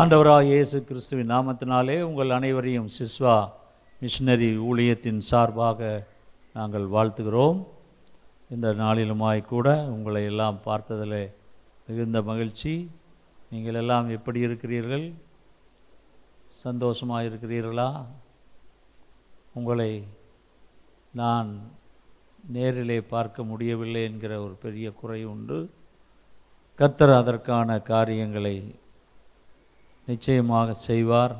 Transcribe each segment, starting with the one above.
ஆண்டவராக இயேசு கிறிஸ்துவின் நாமத்தினாலே உங்கள் அனைவரையும் சிஸ்வா மிஷினரி ஊழியத்தின் சார்பாக நாங்கள் வாழ்த்துகிறோம். இந்த நாளிலுமாய் கூட உங்களை எல்லாம் பார்த்ததில் மிகுந்த மகிழ்ச்சி. நீங்கள் எல்லாம் எப்படி இருக்கிறீர்கள்? சந்தோஷமாக இருக்கிறீர்களா? உங்களை நான் நேரிலே பார்க்க முடியவில்லை என்கிற ஒரு பெரிய குறை உண்டு. கர்த்தர் அதற்கான காரியங்களை நிச்சயமாக செய்வார்.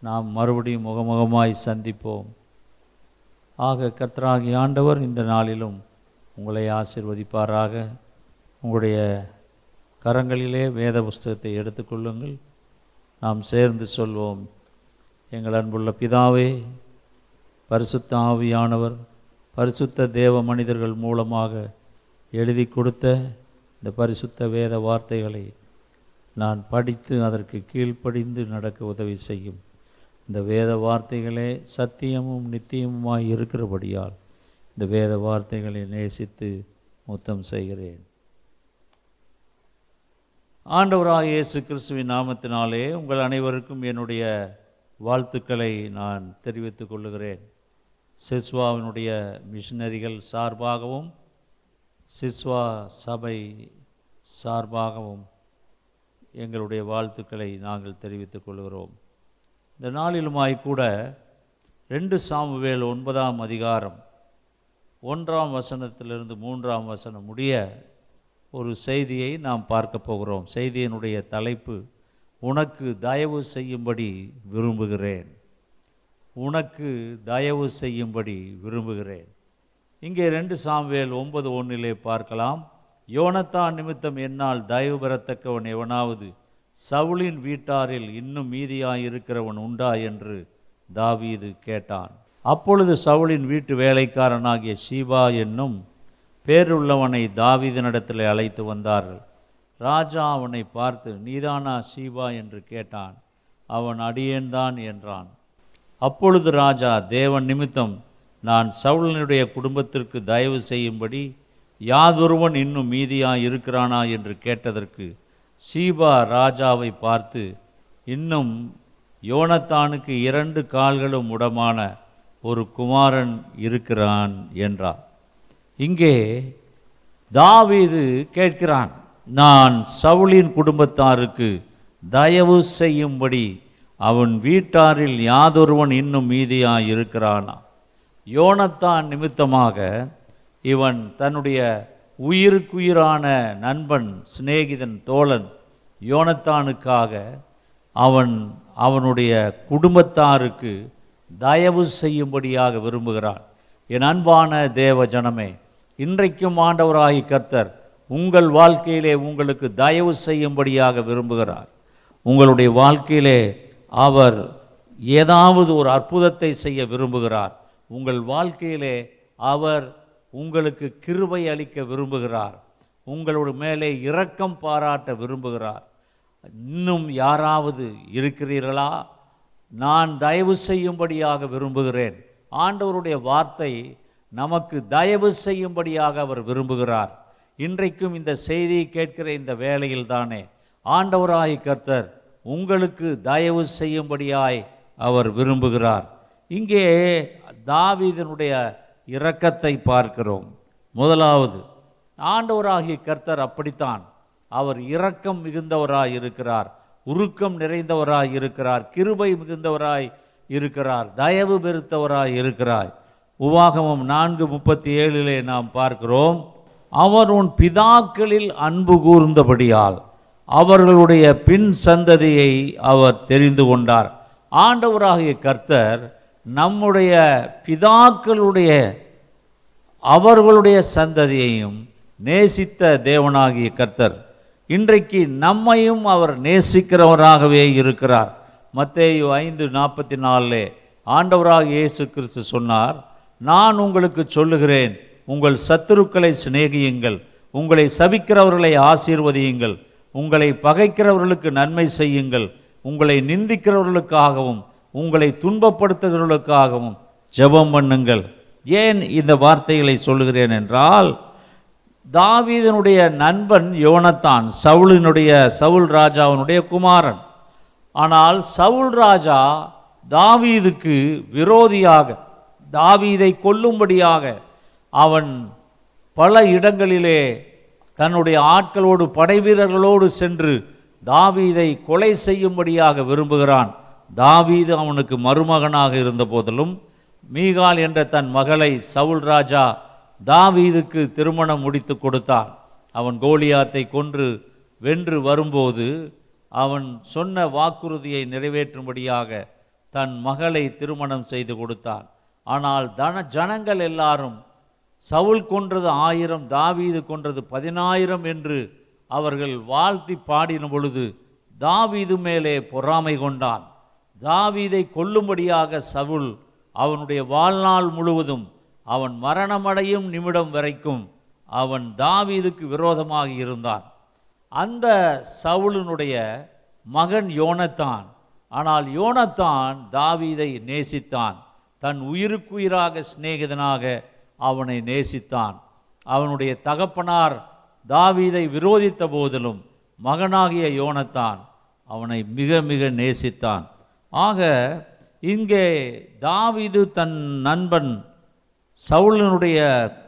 நாம் மறுபடியும் முகமுகமாய் சந்திப்போம். ஆக கர்த்தராகி ஆண்டவர் இந்த நாளிலும் உங்களை ஆசிர்வதிப்பாராக. உங்களுடைய கரங்களிலே வேத புஸ்தகத்தை எடுத்துக்கொள்ளுங்கள் நாம் சேர்ந்து சொல்வோம். எங்கள் அன்புள்ள பிதாவே பரிசுத்த ஆவியானவர் பரிசுத்த தேவ மனிதர்கள் மூலமாக எழுதி கொடுத்த இந்த பரிசுத்த வேத வார்த்தைகளை நான் படித்து அதற்கு கீழ்ப்படிந்து நடக்க உதவி செய்யும். இந்த வேத வார்த்தைகளே சத்தியமும் நித்தியமுமாய் இருக்கிறபடியால் இந்த வேத வார்த்தைகளை நேசித்து முத்தம் செய்கிறேன். ஆண்டவராக இயேசு கிறிஸ்துவின் நாமத்தினாலே உங்கள் அனைவருக்கும் என்னுடைய வாழ்த்துக்களை நான் தெரிவித்துக் கொள்ளுகிறேன். சிஸ்வாவினுடைய மிஷினரிகள் சார்பாகவும் சிஸ்வா சபை சார்பாகவும் எங்களுடைய வாழ்த்துக்களை நாங்கள் தெரிவித்துக் கொள்கிறோம். இந்த நாளிலுமாய் கூட ரெண்டு சாமுவேல் ஒன்பதாம் அதிகாரம் ஒன்றாம் வசனத்திலிருந்து மூன்றாம் வசனம் முடிய ஒரு செய்தியை நாம் பார்க்க போகிறோம். செய்தியினுடைய தலைப்பு உனக்கு தயவு செய்யும்படி விரும்புகிறேன். உனக்கு தயவு செய்யும்படி விரும்புகிறேன். இங்கே ரெண்டு சாம்வேல் ஒன்பது ஒன்றிலே பார்க்கலாம். யோனத்தான் நிமித்தம் என்னால் தயவு பெறத்தக்கவன் எவனாவது சவுளின் வீட்டாரில் இன்னும் மீதியாயிருக்கிறவன் உண்டா என்று தாவீது கேட்டான். அப்பொழுது சவுளின் வீட்டு வேலைக்காரனாகிய சீபா என்னும் பேருள்ளவனை தாவீதனிடத்தில் அழைத்து வந்தார்கள். ராஜா அவனை பார்த்து நீதானா சீபா என்று கேட்டான். அவன் அடியேன்தான் என்றான். அப்பொழுது ராஜா தேவன் நிமித்தம் நான் சவுளனுடைய குடும்பத்திற்கு தயவு செய்யும்படி யாதொருவன் இன்னும் மீதியாக இருக்கிறானா என்று கேட்டதற்கு சீபா ராஜாவை பார்த்து இன்னும் யோனத்தானுக்கு இரண்டு கால்களும் உடமான ஒரு குமாரன் இருக்கிறான் என்றார். இங்கே தாவீது கேட்கிறான் நான் சவுளின் குடும்பத்தாருக்கு தயவு செய்யும்படி அவன் வீட்டாரில் யாதொருவன் இன்னும் மீதியாக இருக்கிறானா யோனத்தான் நிமித்தமாக இவன் தன்னுடைய உயிருக்குயிரான நண்பன் சிநேகிதன் தோழன் யோனத்தானுக்காக அவன் அவனுடைய குடும்பத்தாருக்கு தயவு செய்யும்படியாக விரும்புகிறான். என் அன்பான தேவ ஜனமே இன்றைக்கும் ஆண்டவராகி கர்த்தர் உங்கள் வாழ்க்கையிலே உங்களுக்கு தயவு செய்யும்படியாக விரும்புகிறார். உங்களுடைய வாழ்க்கையிலே அவர் ஏதாவது ஒரு அற்புதத்தை செய்ய விரும்புகிறார். உங்கள் வாழ்க்கையிலே அவர் உங்களுக்கு கிருபை அளிக்க விரும்புகிறார். உங்களோட மேலே இரக்கம் பாராட்ட விரும்புகிறார். இன்னும் யாராவது இருக்கிறீர்களா? நான் தயவு செய்யும்படியாக விரும்புகிறேன். ஆண்டவருடைய வார்த்தை நமக்கு தயவு செய்யும்படியாக அவர் விரும்புகிறார். இன்றைக்கும் இந்த செய்தியை கேட்கிற இந்த வேளையில் தானே ஆண்டவராய் கர்த்தர் உங்களுக்கு தயவு செய்யும்படியாய் அவர் விரும்புகிறார். இங்கே தாவீதனுடைய இரக்கத்தை பார்க்கிறோம். முதலாவது ஆண்டவராகிய கர்த்தர் அப்படித்தான். அவர் இரக்கம் மிகுந்தவராய் இருக்கிறார் உருக்கம் நிறைந்தவராய் இருக்கிறார் கிருபை மிகுந்தவராய் இருக்கிறார் தயவு பெருத்தவராய் இருக்கிறார் உவாகமம் நான்கு முப்பத்தி ஏழிலே நாம் பார்க்கிறோம் அவர் உன் பிதாக்களில் அன்பு கூர்ந்தபடியால் அவர்களுடைய பின் சந்ததியை அவர் தெரிந்து கொண்டார். ஆண்டவராகிய கர்த்தர் நம்முடைய பிதாக்களுடைய அவர்களுடைய சந்ததியையும் நேசித்த தேவனாகிய கர்த்தர் இன்றைக்கு நம்மையும் அவர் நேசிக்கிறவராகவே இருக்கிறார். மத்தேயு ஐந்து நாற்பத்தி நாலிலே ஆண்டவராக இயேசு கிறிஸ்து சொன்னார் நான் உங்களுக்கு சொல்லுகிறேன் உங்கள் சத்துருக்களை சிநேகியுங்கள் உங்களை சபிக்கிறவர்களை ஆசீர்வதியுங்கள் உங்களை பகைக்கிறவர்களுக்கு நன்மை செய்யுங்கள் உங்களை நிந்திக்கிறவர்களுக்காகவும் உங்களை துன்பப்படுத்துகிறவர்களுக்காகவும் ஜெபம் பண்ணுங்கள். ஏன் இந்த வார்த்தைகளை சொல்லுகிறேன் என்றால் தாவீதனுடைய நண்பன் யோனத்தான் சவுலினுடைய சவுல் ராஜாவினுடைய குமாரன். ஆனால் சவுல் ராஜா தாவீதுக்கு விரோதியாக தாவீதை கொல்லும்படியாக அவன் பல இடங்களிலே தன்னுடைய ஆட்களோடு படைவீரர்களோடு சென்று தாவீதை கொலை செய்யும்படியாக விரும்புகிறான். தாவீது அவனுக்கு மருமகனாக இருந்த போதிலும் மீகால் என்ற தன் மகளை சவுல் ராஜா தாவீதுக்கு திருமணம் முடித்து கொடுத்தான். அவன் கோலியாத்தை கொன்று வென்று வரும்போது அவன் சொன்ன வாக்குறுதியை நிறைவேற்றும்படியாக தன் மகளை திருமணம் செய்து கொடுத்தான். ஆனால் தன ஜனங்கள் எல்லாரும் சவுல் கொன்றது ஆயிரம் தாவீது கொன்றது பதினாயிரம் என்று அவர்கள் வாழ்த்தி பாடின பொழுது தாவீது மேலே பொறாமை கொண்டான். தாவீதை கொல்லும்படியாக சவுல் அவனுடைய வாழ்நாள் முழுவதும் அவன் மரணமடையும் நிமிடம் வரைக்கும் அவன் தாவீதுக்கு விரோதமாக இருந்தான். அந்த சவுலினுடைய மகன் யோனத்தான். ஆனால் யோனத்தான் தாவீதை நேசித்தான். தன் உயிருக்குயிராக சிநேகிதனாக அவனை நேசித்தான். அவனுடைய தகப்பனார் தாவீதை விரோதித்த போதிலும் மகனாகிய யோனத்தான் அவனை மிக மிக நேசித்தான். ஆக இங்கே தாவிது தன் நண்பன் சவுலனுடைய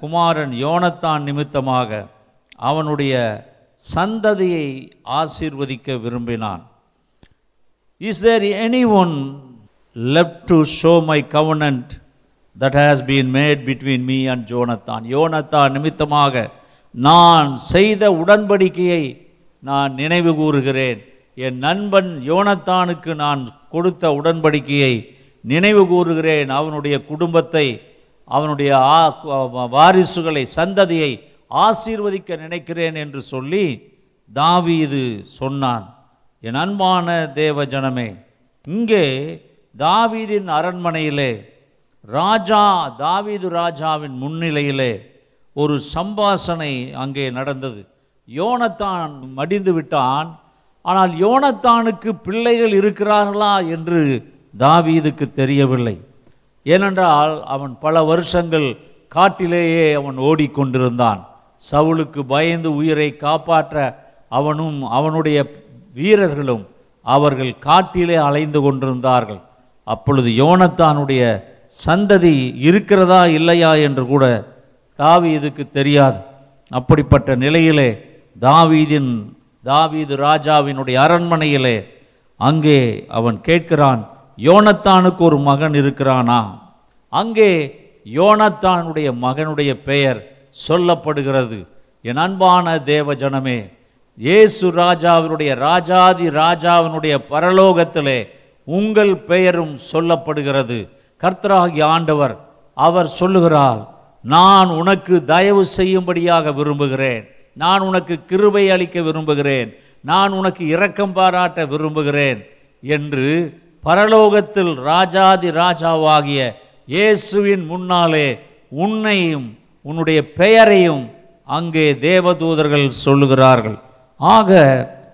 குமாரன் யோனத்தான் நிமித்தமாக அவனுடைய சந்ததியை ஆசீர்வதிக்க விரும்பினான். Is there any one left to show my covenant that has been made between me and Jonathan யோனத்தான் நிமித்தமாக நான் செய்த உடன்படிக்கையை நான் நினைவு கூறுகிறேன். என் நண்பன் யோனத்தானுக்கு நான் கொடுத்த உடன்படிக்கையை நினைவு கூறுகிறேன். அவனுடைய குடும்பத்தை அவனுடைய வாரிசுகளை சந்ததியை ஆசீர்வதிக்க நினைக்கிறேன் என்று சொல்லி தாவீது சொன்னான். என் அன்பான தேவ ஜனமே இங்கே தாவீதின் அரண்மனையிலே ராஜா தாவீது ராஜாவின் முன்னிலையிலே ஒரு சம்பாசனை அங்கே நடந்தது. யோனத்தான் மடிந்து விட்டான். ஆனால் யோனத்தானுக்கு பிள்ளைகள் இருக்கிறார்களா என்று தாவீதுக்கு தெரியவில்லை. ஏனென்றால் அவன் பல வருஷங்கள் காட்டிலேயே அவன் ஓடிக்கொண்டிருந்தான். சவுலுக்கு பயந்து உயிரை காப்பாற்ற அவனும் அவனுடைய வீரர்களும் அவர்கள் காட்டிலே அலைந்து கொண்டிருந்தார்கள். அப்பொழுது யோனத்தானுடைய சந்ததி இருக்கிறதா இல்லையா என்று கூட தாவீதுக்கு தெரியாது. அப்படிப்பட்ட நிலையிலே தாவீதின் தாவீது ராஜாவினுடைய அரண்மனையிலே அங்கே அவன் கேட்கிறான் யோனத்தானுக்கு ஒரு மகன் இருக்கிறானா? அங்கே யோனத்தானுடைய மகனுடைய பெயர் சொல்லப்படுகிறது. என் அன்பான தேவ ஜனமே இயேசு ராஜாவினுடைய ராஜாதி ராஜாவினுடைய பரலோகத்திலே உங்கள் பெயரும் சொல்லப்படுகிறது. கர்த்தராகிய ஆண்டவர் அவர் சொல்லுகிறார் நான் உனக்கு தயவு செய்யும்படியாக விரும்புகிறேன். நான் உனக்கு கிருபை அளிக்க விரும்புகிறேன். நான் உனக்கு இரக்கம் பாராட்ட விரும்புகிறேன் என்று பரலோகத்தில் ராஜாதி ராஜாவாகிய இயேசுவின் முன்னாலே உன்னையும் உன்னுடைய பெயரையும் அங்கே தேவதூதர்கள் சொல்லுகிறார்கள். ஆக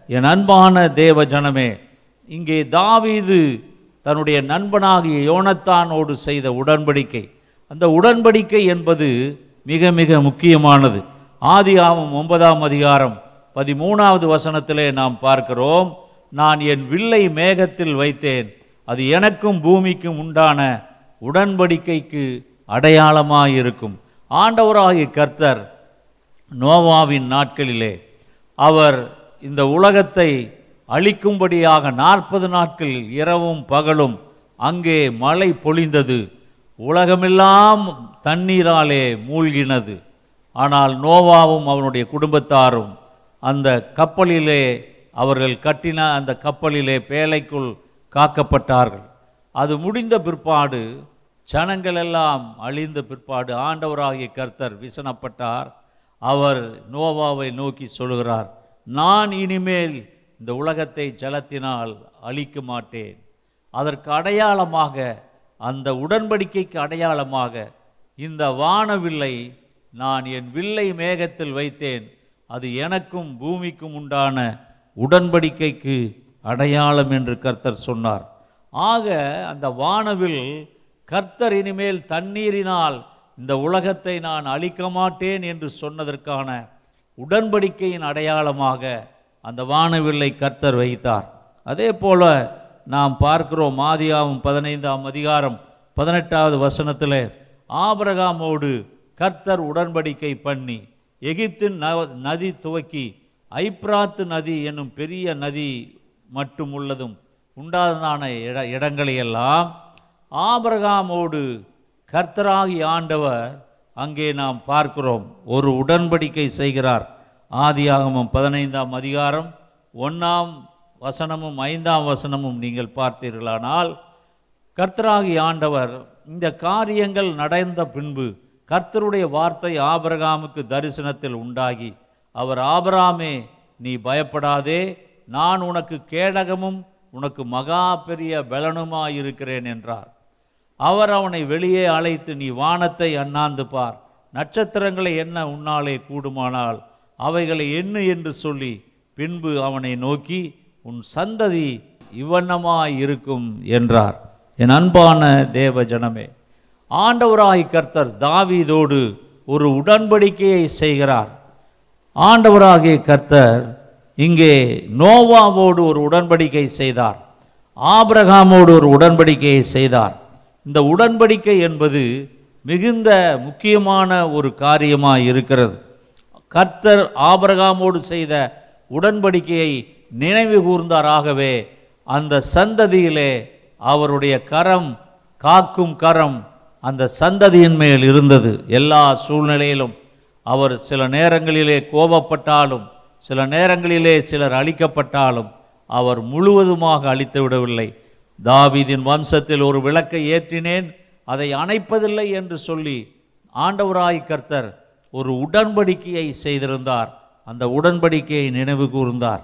என் அன்பான தேவ ஜனமே இங்கே தாவீது தன்னுடைய நண்பனாகிய யோனத்தானோடு செய்த உடன்படிக்கை. அந்த உடன்படிக்கை என்பது மிக மிக முக்கியமானது. ஆதியாகமம் ஒன்பதாம் அதிகாரம் பதிமூணாவது வசனத்திலே நாம் பார்க்கிறோம் நான் என் வில்லை மேகத்தில் வைத்தேன் அது எனக்கும் பூமிக்கும் உண்டான உடன்படிக்கைக்கு அடையாளமாயிருக்கும். ஆண்டவராகிய கர்த்தர் நோவாவின் நாட்களிலே அவர் இந்த உலகத்தை அழிக்கும்படியாக நாற்பது நாட்கள் இரவும் பகலும் அங்கே மழை பொழிந்தது. உலகமெல்லாம் தண்ணீராலே மூழ்கினது. ஆனால் நோவாவும் அவனுடைய குடும்பத்தாரும் அந்த கப்பலிலே அவர்கள் கட்டின அந்த கப்பலிலே பேழைக்குள் காக்கப்பட்டார்கள். அது முடிந்த பிற்பாடு ஜனங்கள் எல்லாம் அழிந்த பிற்பாடு ஆண்டவராகிய கர்த்தர் விசனப்பட்டார் அவர் நோவாவை நோக்கி சொல்கிறார் நான் இனிமேல் இந்த உலகத்தை ஜலத்தினால் அழிக்க மாட்டேன். அதற்கு அடையாளமாக அந்த உடன்படிக்கைக்கு அடையாளமாக இந்த வானவில்லை நான் என் வில்லை மேகத்தில் வைத்தேன். அது எனக்கும் பூமிக்கும் உண்டான உடன்படிக்கைக்கு அடையாளம் என்று கர்த்தர் சொன்னார். ஆக அந்த வானவில் கர்த்தர் இனிமேல் தண்ணீரினால் இந்த உலகத்தை நான் அழிக்க மாட்டேன் என்று சொன்னதற்கான உடன்படிக்கையின் அடையாளமாக அந்த வானவில்லை கர்த்தர் வைத்தார். அதே போல நாம் பார்க்கிறோம் ஆதியாவும் பதினைந்தாம் அதிகாரம் பதினெட்டாவது வசனத்தில் ஆபரகாமோடு கர்த்தர் உடன்படிக்கை பண்ணி எகிப்தின் நதி துவக்கி ஐப்ராத்து நதி என்னும் பெரிய நதி மட்டும் உள்ளதும் உண்டாததான இட இடங்களையெல்லாம் ஆபரகாமோடு கர்த்தராகி ஆண்டவர் அங்கே நாம் பார்க்கிறோம். ஒரு உடன்படிக்கை செய்கிறார். ஆதியாகமம் பதினைந்தாம் அதிகாரம் ஒன்றாம் வசனமும் ஐந்தாம் வசனமும் நீங்கள் பார்த்தீர்களானால் கர்த்தராகி ஆண்டவர் இந்த காரியங்கள் நடந்த பின்பு கர்த்தருடைய வார்த்தை ஆபரகாமுக்கு தரிசனத்தில் உண்டாகி அவர் ஆபராமே நீ பயப்படாதே நான் உனக்கு கேடகமும் உனக்கு மகா பெரிய பலனுமாயிருக்கிறேன் என்றார். அவர் அவனை வெளியே அழைத்து நீ வானத்தை அண்ணாந்து பார் நட்சத்திரங்களை என்ன உன்னாலே கூடுமானால் அவைகளை என்ன என்று சொல்லி பின்பு அவனை நோக்கி உன் சந்ததி இவ்வண்ணமாய் இருக்கும் என்றார். என் அன்பான தேவ ஜனமே ஆண்டவராய் கர்த்தர் தாவீதோடு ஒரு உடன்படிக்கையை செய்கிறார். ஆண்டவராகிய கர்த்தர் இங்கே நோவாவோடு ஒரு உடன்படிக்கை செய்தார். ஆபிரகாமோடு ஒரு உடன்படிக்கையை செய்தார். இந்த உடன்படிக்கை என்பது மிகுந்த முக்கியமான ஒரு காரியமாக இருக்கிறது. கர்த்தர் ஆபிரகாமோடு செய்த உடன்படிக்கையை நினைவு கூர்ந்தாராகவே அந்த சந்ததியிலே அவருடைய கரம் காக்கும் கரம் அந்த சந்ததியின் மேல் இருந்தது. எல்லா சூழ்நிலையிலும் அவர் சில நேரங்களிலே கோபப்பட்டாலும் சில நேரங்களிலே சிலர் அழிக்கப்பட்டாலும் அவர் முழுவதுமாக அழித்து விடவில்லை. தாவீதின் வம்சத்தில் ஒரு விளக்கை ஏற்றினேன் அதை அணைப்பதில்லை என்று சொல்லி ஆண்டவராய் கர்த்தர் ஒரு உடன்படிக்கையை செய்திருந்தார். அந்த உடன்படிக்கையை நினைவு கூர்ந்தார்.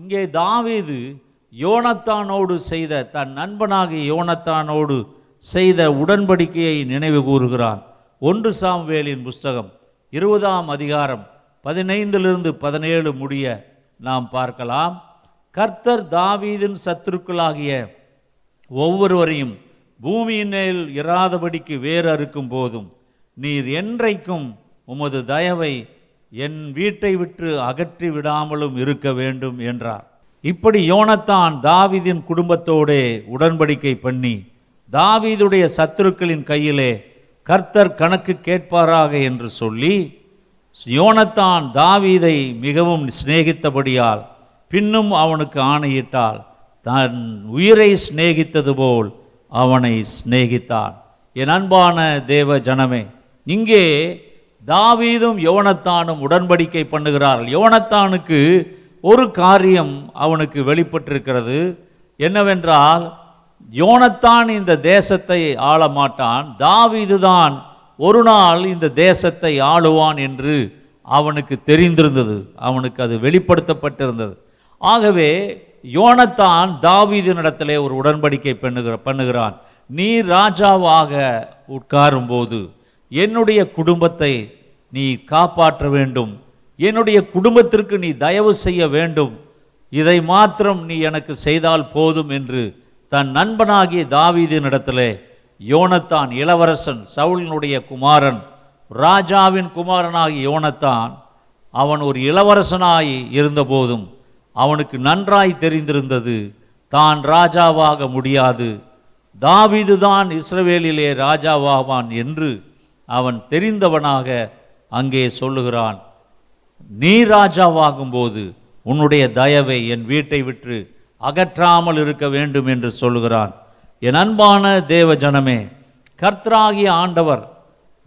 இங்கே தாவீது யோனத்தானோடு செய்த தன் நண்பனாகிய யோனத்தானோடு செய்த உடன்படிக்கையை நினைவு கூறுகிறான். ஒன்று சாம்வேலின் புஸ்தகம் இருபதாம் அதிகாரம் பதினைந்திலிருந்து பதினேழு முடிய நாம் பார்க்கலாம். கர்த்தர் தாவீதின் சத்துருக்களாகிய ஒவ்வொருவரையும் பூமியின் மேல் இராதபடிக்கு வேறு அறுக்கும் போதும் நீர் என்றைக்கும் உமது தயவை என் வீட்டை விட்டு அகற்றி விடாமலும் இருக்க வேண்டும் என்றார். இப்படி யோனத்தான் தாவிதின் குடும்பத்தோடே உடன்படிக்கை பண்ணி தாவீதுடைய சத்துருக்களின் கையிலே கர்த்தர் கணக்கு கேட்பாராக என்று சொல்லி யோனத்தான் தாவீதை மிகவும் சிநேகித்தபடியால் பின்னும் அவனுக்கு ஆணையிட்டால் தன் உயிரை சிநேகித்தது போல் அவனை சிநேகித்தான். என் அன்பான தேவ ஜனமே இங்கே தாவீதும் யோனத்தானும் உடன்படிக்கை பண்ணுகிறார்கள். யோனத்தானுக்கு ஒரு காரியம் அவனுக்கு வெளிப்பட்டிருக்கிறது. என்னவென்றால் யோனத்தான் இந்த தேசத்தை ஆள மாட்டான் தாவீதுதான் ஒரு நாள் இந்த தேசத்தை ஆளுவான் என்று அவனுக்கு தெரிந்திருந்தது. அவனுக்கு அது வெளிப்படுத்தப்பட்டிருந்தது. ஆகவே யோனத்தான் தாவீதினிடத்திலே ஒரு உடன்படிக்கை பண்ணுகிற பண்ணுகிறான். நீ ராஜாவாக உட்காரும்போது என்னுடைய குடும்பத்தை நீ காப்பாற்ற வேண்டும். என்னுடைய குடும்பத்திற்கு நீ தயவு செய்ய வேண்டும். இதை மாத்திரம் நீ எனக்கு செய்தால் போதும் என்று தன் நண்பனாகிய தாவீதினிடத்திலே யோனத்தான் இளவரசன் சவுலினுடைய குமாரன் ராஜாவின் குமாரனாகிய யோனத்தான் அவன் ஒரு இளவரசனாய் இருந்தபோதும் அவனுக்கு நன்றாய் தெரிந்திருந்தது. தான் ராஜாவாக முடியாது. தாவீதுதான் இஸ்ரவேலிலே ராஜாவாவான் என்று அவன் தெரிந்தவனாக அங்கே சொல்லுகிறான். நீ ராஜாவாகும்போது உன்னுடைய தயவை என் வீட்டை விட்டு அகற்றாமல் இருக்க வேண்டும் என்று சொல்லுகிறான். என் அன்பான தேவ ஜனமே கர்த்தராகிய ஆண்டவர்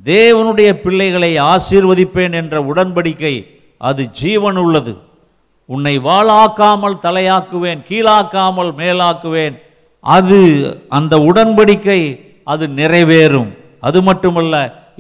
தேவனுடைய பிள்ளைகளை ஆசீர்வதிப்பேன் என்ற உடன்படிக்கை அது ஜீவன் உள்ளது உன்னை வாளாக்காமல் தலையாக்குவேன் கீழாக்காமல் மேலாக்குவேன். அது அந்த உடன்படிக்கை அது நிறைவேறும். அது மட்டுமல்ல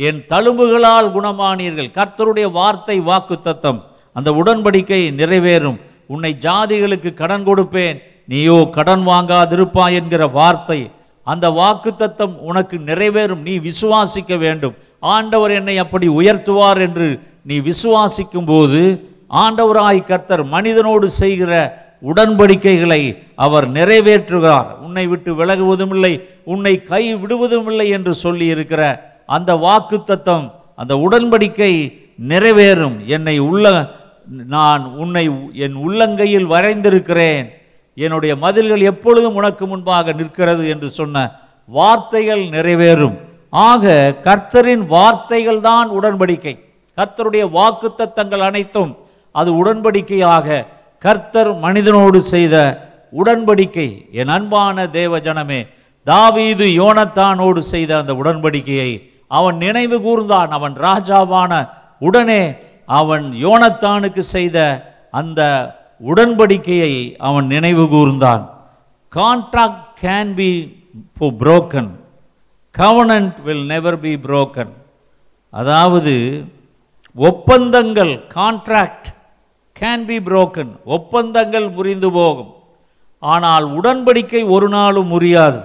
என் தழும்புகளால் குணமானீர்கள். கர்த்தருடைய வார்த்தை வாக்கு தத்தம் அந்த உடன்படிக்கை நிறைவேறும். உன்னை ஜாதிகளுக்கு கடன் கொடுப்பேன். நீயோ கடன் வாங்காதிருப்பா என்கிற வார்த்தை. அந்த வாக்கு தத்தம் உனக்கு நிறைவேறும். நீ விசுவாசிக்க வேண்டும். ஆண்டவர் என்னை அப்படி உயர்த்துவார் என்று நீ விசுவாசிக்கும் போது ஆண்டவராய் கர்த்தர் மனிதனோடு செய்கிற உடன்படிக்கைகளை அவர் நிறைவேற்றுகிறார். உன்னை விட்டு விலகுவதும் இல்லை உன்னை கை விடுவதும் இல்லை என்று சொல்லி இருக்கிற அந்த வாக்கு தத்தம் அந்த உடன்படிக்கை நிறைவேறும். என்னை உள்ள நான் உன்னை என் உள்ளங்கையில் வரைந்திருக்கிறேன். என்னுடைய மதில்கள் எப்பொழுதும் உனக்கு முன்பாக நிற்கிறது என்று சொன்ன வார்த்தைகள் நிறைவேறும். ஆக கர்த்தரின் வார்த்தைகள் தான் உடன்படிக்கை. கர்த்தருடைய வாக்குத்தத்தங்கள் அனைத்தும் அது உடன்படிக்கையாக கர்த்தர் மனிதனோடு செய்த உடன்படிக்கை. என் அன்பான தேவ ஜனமே தாவீது யோனத்தானோடு செய்த அந்த உடன்படிக்கையை அவன் நினைவு கூர்ந்தான். அவன் ராஜாவான உடனே அவன் யோனத்தானுக்கு செய்த அந்த உடன்படிக்கையை அவன் நினைவு கூர்ந்தான். Contract can be broken covenant will never be broken அதாவது ஒப்பந்தங்கள் கான்ட்ராக்ட் கேன் பி புரோக்கன் ஒப்பந்தங்கள் முறிந்து போகும். ஆனால் உடன்படிக்கை ஒரு நாளும் முறியாது.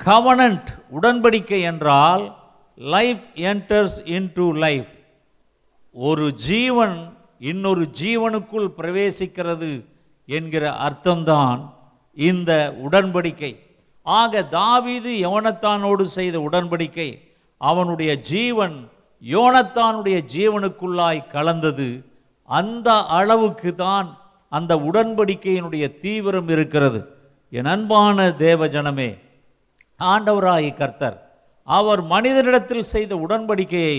கவனன்ட் உடன்படிக்கை என்றால் life enters into life ஒரு ஜீவன் இன்னொரு ஜீவனுக்குள் பிரவேசிக்கிறது என்கிற அர்த்தம்தான் இந்த உடன்படிக்கை. ஆக தாவீது யோனத்தானோடு செய்த உடன்படிக்கை அவனுடைய ஜீவன் யோனத்தானுடைய ஜீவனுக்குள்ளாய் கலந்தது. அந்த அளவுக்கு தான் அந்த உடன்படிக்கையினுடைய தீவிரம் இருக்கிறது. என் அன்பான தேவஜனமே ஆண்டவராய் கர்த்தர் அவர் மனிதனிடத்தில் செய்த உடன்படிக்கையை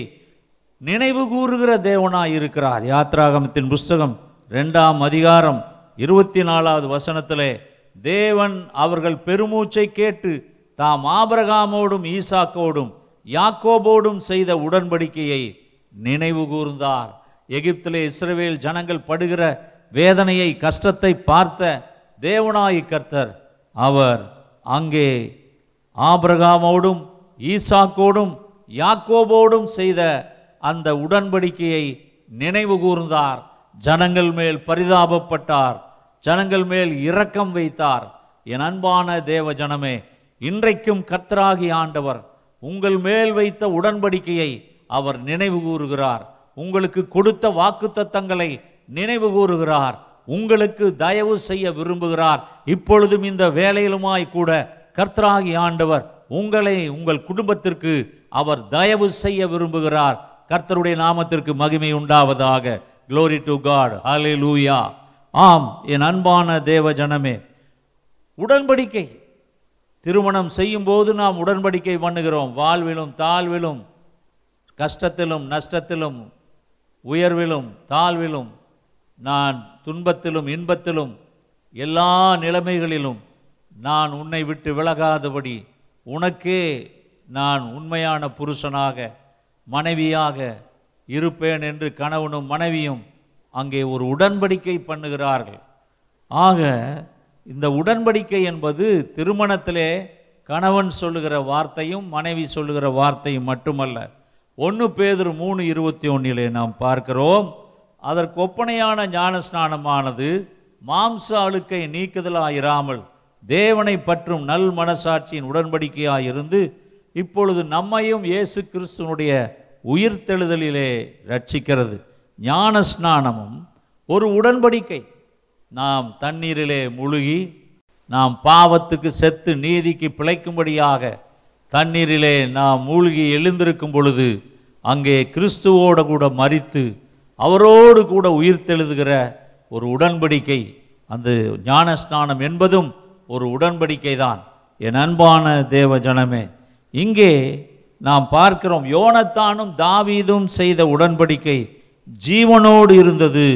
நினைவு கூறுகிற தேவனாய் இருக்கிறார். யாத்ராகமத்தின் புஸ்தகம் ரெண்டாம் அதிகாரம் இருபத்தி நாலாவது வசனத்திலே தேவன் அவர்கள் பெருமூச்சை கேட்டு தாம் ஆபிரகாமோடும் ஈசாக்கோடும் யாக்கோபோடும் செய்த உடன்படிக்கையை நினைவு கூர்ந்தார் எகிப்திலே இஸ்ரவேல் ஜனங்கள் படுகிற வேதனையை கஷ்டத்தை பார்த்த தேவனாய் கர்த்தர் அவர் அங்கே ஆபிரகாமோடும் ஈசாக்கோடும் யாக்கோபோடும் செய்த அந்த உடன்படிக்கையை நினைவு கூர்ந்தார். ஜனங்கள் மேல் பரிதாபப்பட்டார். ஜனங்கள் மேல் இரக்கம் வைத்தார். என் அன்பான தேவ ஜனமே இன்றைக்கும் கர்த்தராகி ஆண்டவர் உங்கள் மேல் வைத்த உடன்படிக்கையை அவர் நினைவு கூறுகிறார். உங்களுக்கு கொடுத்த வாக்குத்தத்தங்களை நினைவு கூறுகிறார். உங்களுக்கு தயவு செய்ய விரும்புகிறார். இப்பொழுதும் இந்த வேலையிலுமாய் கூட கர்த்தராகி ஆண்டவர் உங்களை உங்கள் குடும்பத்திற்கு அவர் தயவு செய்ய விரும்புகிறார். கர்த்தருடைய நாமத்திற்கு மகிமை உண்டாவதாக. க்ளோரி டு காட் லூயா ஆம் என் அன்பான தேவ ஜனமே உடன்படிக்கை. திருமணம் செய்யும் போது நாம் உடன்படிக்கை பண்ணுகிறோம். வாழ்விலும் தாழ்விலும் கஷ்டத்திலும் நஷ்டத்திலும் உயர்விலும் தாழ்விலும் நான் துன்பத்திலும் இன்பத்திலும் எல்லா நிலைமைகளிலும் நான் உன்னை விட்டு விலகாதபடி உனக்கே நான் உண்மையான புருஷனாக மனைவியாக இருப்பேன் என்று கணவனும் மனைவியும் அங்கே ஒரு உடன்படிக்கை பண்ணுகிறார்கள். ஆக இந்த உடன்படிக்கை என்பது திருமணத்திலே கணவன் சொல்லுகிற வார்த்தையும் மனைவி சொல்லுகிற வார்த்தையும் மட்டுமல்ல. ஒன்று பேதர் மூணு இருபத்தி ஒன்றிலே நாம் பார்க்கிறோம். அதற்கு ஒப்பனையான ஞானஸ்நானமானது மாம்ச அழுக்கை நீக்குதலாயிராமல் தேவனை பற்றும் நல் மனசாட்சியின் உடன்படிக்கையாயிருந்து இப்பொழுது நம்மையும் இயேசு கிறிஸ்துவனுடைய உயிர்த்தெழுதலிலே ரட்சிக்கிறது. ஞான ஸ்நானமும் ஒரு உடன்படிக்கை. நாம் தண்ணீரிலே முழுகி நாம் பாவத்துக்கு செத்து நீதிக்கு பிழைக்கும்படியாக தண்ணீரிலே நாம் மூழ்கி எழுந்திருக்கும் பொழுது அங்கே கிறிஸ்துவோடு கூட மறித்து அவரோடு கூட உயிர்த்தெழுதுகிற ஒரு உடன்படிக்கை. அந்த ஞான ஸ்நானம் என்பதும் ஒரு உடன்படிக்கை தான் என் அன்பான தேவ ஜனமே இங்கே நாம் பார்க்கிறோம் யோனத்தானும் தாவீதும் செய்த உடன்படிக்கை ஜீவனோடு இருந்தது.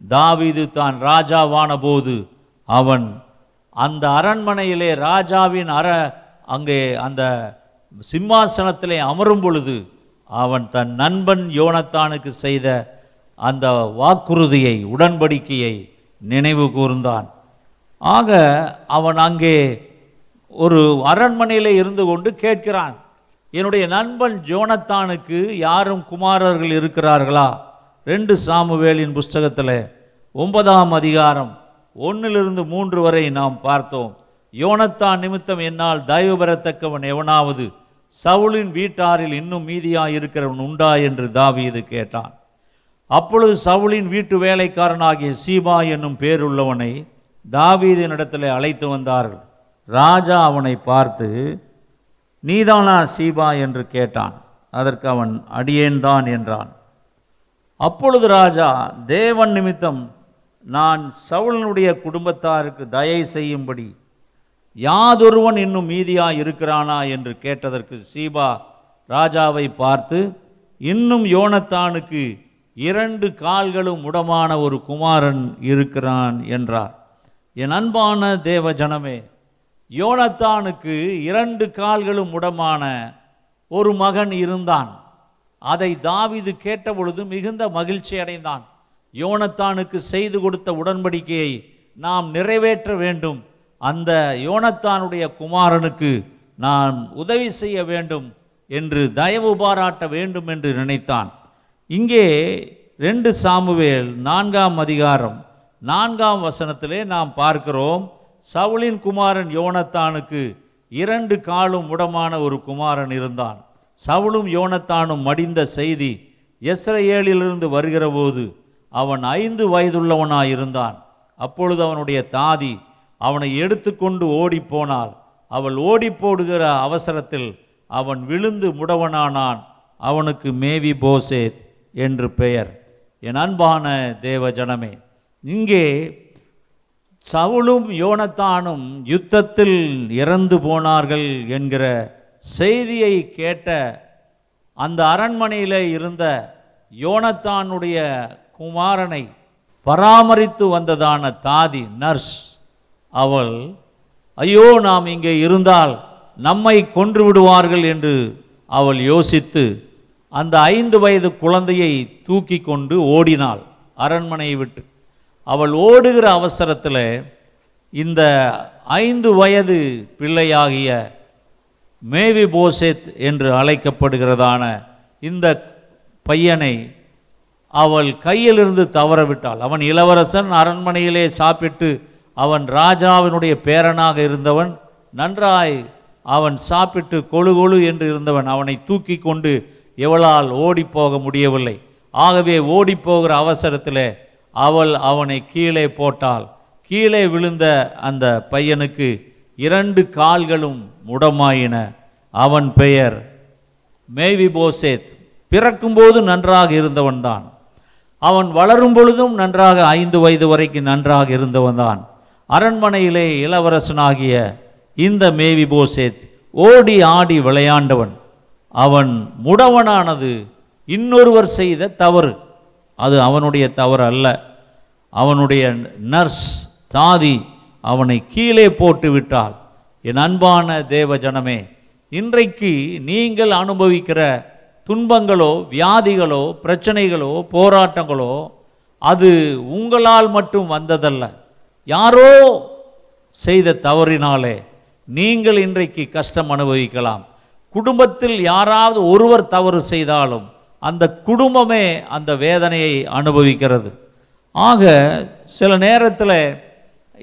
தாவீது தான் ராஜாவான போது அவன் அந்த அரண்மனையிலே ராஜாவின் அற அங்கே அந்த சிம்மாசனத்திலே அமரும் பொழுது அவன் தன் நண்பன் யோனத்தானுக்கு செய்த அந்த வாக்குறுதியை உடன்படிக்கையை நினைவு கூர்ந்தான். ஆக அவன் அங்கே ஒரு அரண்மனையில் இருந்து கொண்டு கேட்கிறான். என்னுடைய நண்பன் ஜோனத்தானுக்கு யாரும் குமாரர்கள் இருக்கிறார்களா? ரெண்டு சாமுவேலின் புஸ்தகத்தில் ஒன்பதாம் அதிகாரம் ஒன்றிலிருந்து மூன்று வரை நாம் பார்த்தோம். யோனத்தான் நிமித்தம் என்னால் தயவு பெறத்தக்கவன் எவனாவது சவுலின் வீட்டாரில் இன்னும் மீதியாக இருக்கிறவன் உண்டா என்று தாவீது கேட்டான். அப்பொழுது சவுலின் வீட்டு வேலைக்காரனாகிய சீபா என்னும் பேருள்ளவனை தாவீதினிடத்தில் அழைத்து வந்தார்கள். ராஜா அவனை பார்த்து நீதானா சீபா என்று கேட்டான். அதற்கு அவன் அடியேன்தான் என்றான். அப்பொழுது ராஜா தேவன் நிமித்தம் நான் சவுலனுடைய குடும்பத்தாருக்கு தயை செய்யும்படி யாதொருவன் இன்னும் மீதியாக இருக்கிறானா? என்று கேட்டதற்கு சீபா ராஜாவை பார்த்து இன்னும் யோனத்தானுக்கு இரண்டு கால்களும் உடமான ஒரு குமாரன் இருக்கிறான் என்றார். என் அன்பான தேவ ஜனமே யோனத்தானுக்கு இரண்டு கால்களும் உடமான ஒரு மகன் இருந்தான். அதை தாவிது கேட்டபொழுது மிகுந்த மகிழ்ச்சி அடைந்தான். யோனத்தானுக்கு செய்து கொடுத்த உடன்படிக்கையை நாம் நிறைவேற்ற வேண்டும். அந்த யோனத்தானுடைய குமாரனுக்கு நான் உதவி செய்ய வேண்டும் என்று தயவு பாராட்ட வேண்டும் என்று நினைத்தான். இங்கே ரெண்டு சாமுவேல் நான்காம் அதிகாரம் நான்காம் வசனத்திலே நாம் பார்க்கிறோம். சவுலின் குமாரன் யோனத்தானுக்கு இரண்டு காலும் உடமான ஒரு குமாரன் இருந்தான். சவுலும் யோனத்தானும் மடிந்த செய்தி எஸ்ரேலிலிருந்து வருகிறபோது அவன் ஐந்து வயதுள்ளவனாயிருந்தான். அப்பொழுது அவனுடைய தாதி அவனை எடுத்துக்கொண்டு ஓடிப்போனாள். அவள் ஓடிப்போடுகிற அவசரத்தில் அவன் விழுந்து முடவனானான். அவனுக்கு மேவி போசேத் என்று பெயர். என் அன்பான தேவ ஜனமே இங்கே சவுளும் யோனத்தானும் யுத்தத்தில் இறந்து போனார்கள் என்கிற செய்தியை கேட்ட அந்த அரண்மனையில் இருந்த யோனத்தானுடைய குமாரனை பராமரித்து வந்ததான தாதி நர்ஸ். அவள் ஐயோ நாம் இங்கே இருந்தால் நம்மை கொன்று விடுவார்கள் என்று அவள் யோசித்து அந்த ஐந்து வயது குழந்தையை தூக்கி கொண்டு ஓடினாள் அரண்மனையை விட்டு. அவள் ஓடுகிற அவசரத்தில் இந்த ஐந்து வயது பிள்ளையாகிய மேவி போசேத் என்று அழைக்கப்படுகிறதான இந்த பையனை அவள் கையிலிருந்து தவறவிட்டாள். அவன் இளவரசன் அரண்மனையிலே சாப்பிட்டு அவன் ராஜாவினுடைய பேரனாக இருந்தவன் நன்றாய் அவன் சாப்பிட்டு கொழு கொழு என்று இருந்தவன் அவனை தூக்கி கொண்டு எவளால் ஓடிப்போக முடியவில்லை. ஆகவே ஓடிப்போகிற அவசரத்தில் அவள் அவனை கீழே போட்டாள். கீழே விழுந்த அந்த பையனுக்கு இரண்டு கால்களும் முடமாயின. அவன் பெயர் மேவி போசேத் பிறக்கும்போது நன்றாக இருந்தவன்தான். அவன் வளரும் பொழுதும் நன்றாக ஐந்து வயது வரைக்கும் நன்றாக இருந்தவன்தான். அரண்மனையிலே இளவரசனாகிய இந்த மேவி போசேத் ஓடி ஆடி விளையாண்டவன். அவன் முடவனானது இன்னொருவர் செய்த தவறு. அது அவனுடைய தவறு அல்ல. அவனுடைய நர்ஸ் தாதி அவனை கீழே போட்டு விட்டால் என் அன்பான தேவ ஜனமே இன்றைக்கு நீங்கள் அனுபவிக்கிற துன்பங்களோ வியாதிகளோ பிரச்சனைகளோ போராட்டங்களோ அது உங்களால் மட்டும் வந்ததல்ல. யாரோ செய்த தவறினாலே நீங்கள் இன்றைக்கு கஷ்டம் அனுபவிக்கலாம். குடும்பத்தில் யாராவது ஒருவர் தவறு செய்தாலும் அந்த குடும்பமே அந்த வேதனையை அனுபவிக்கிறது. ஆக சில நேரத்தில்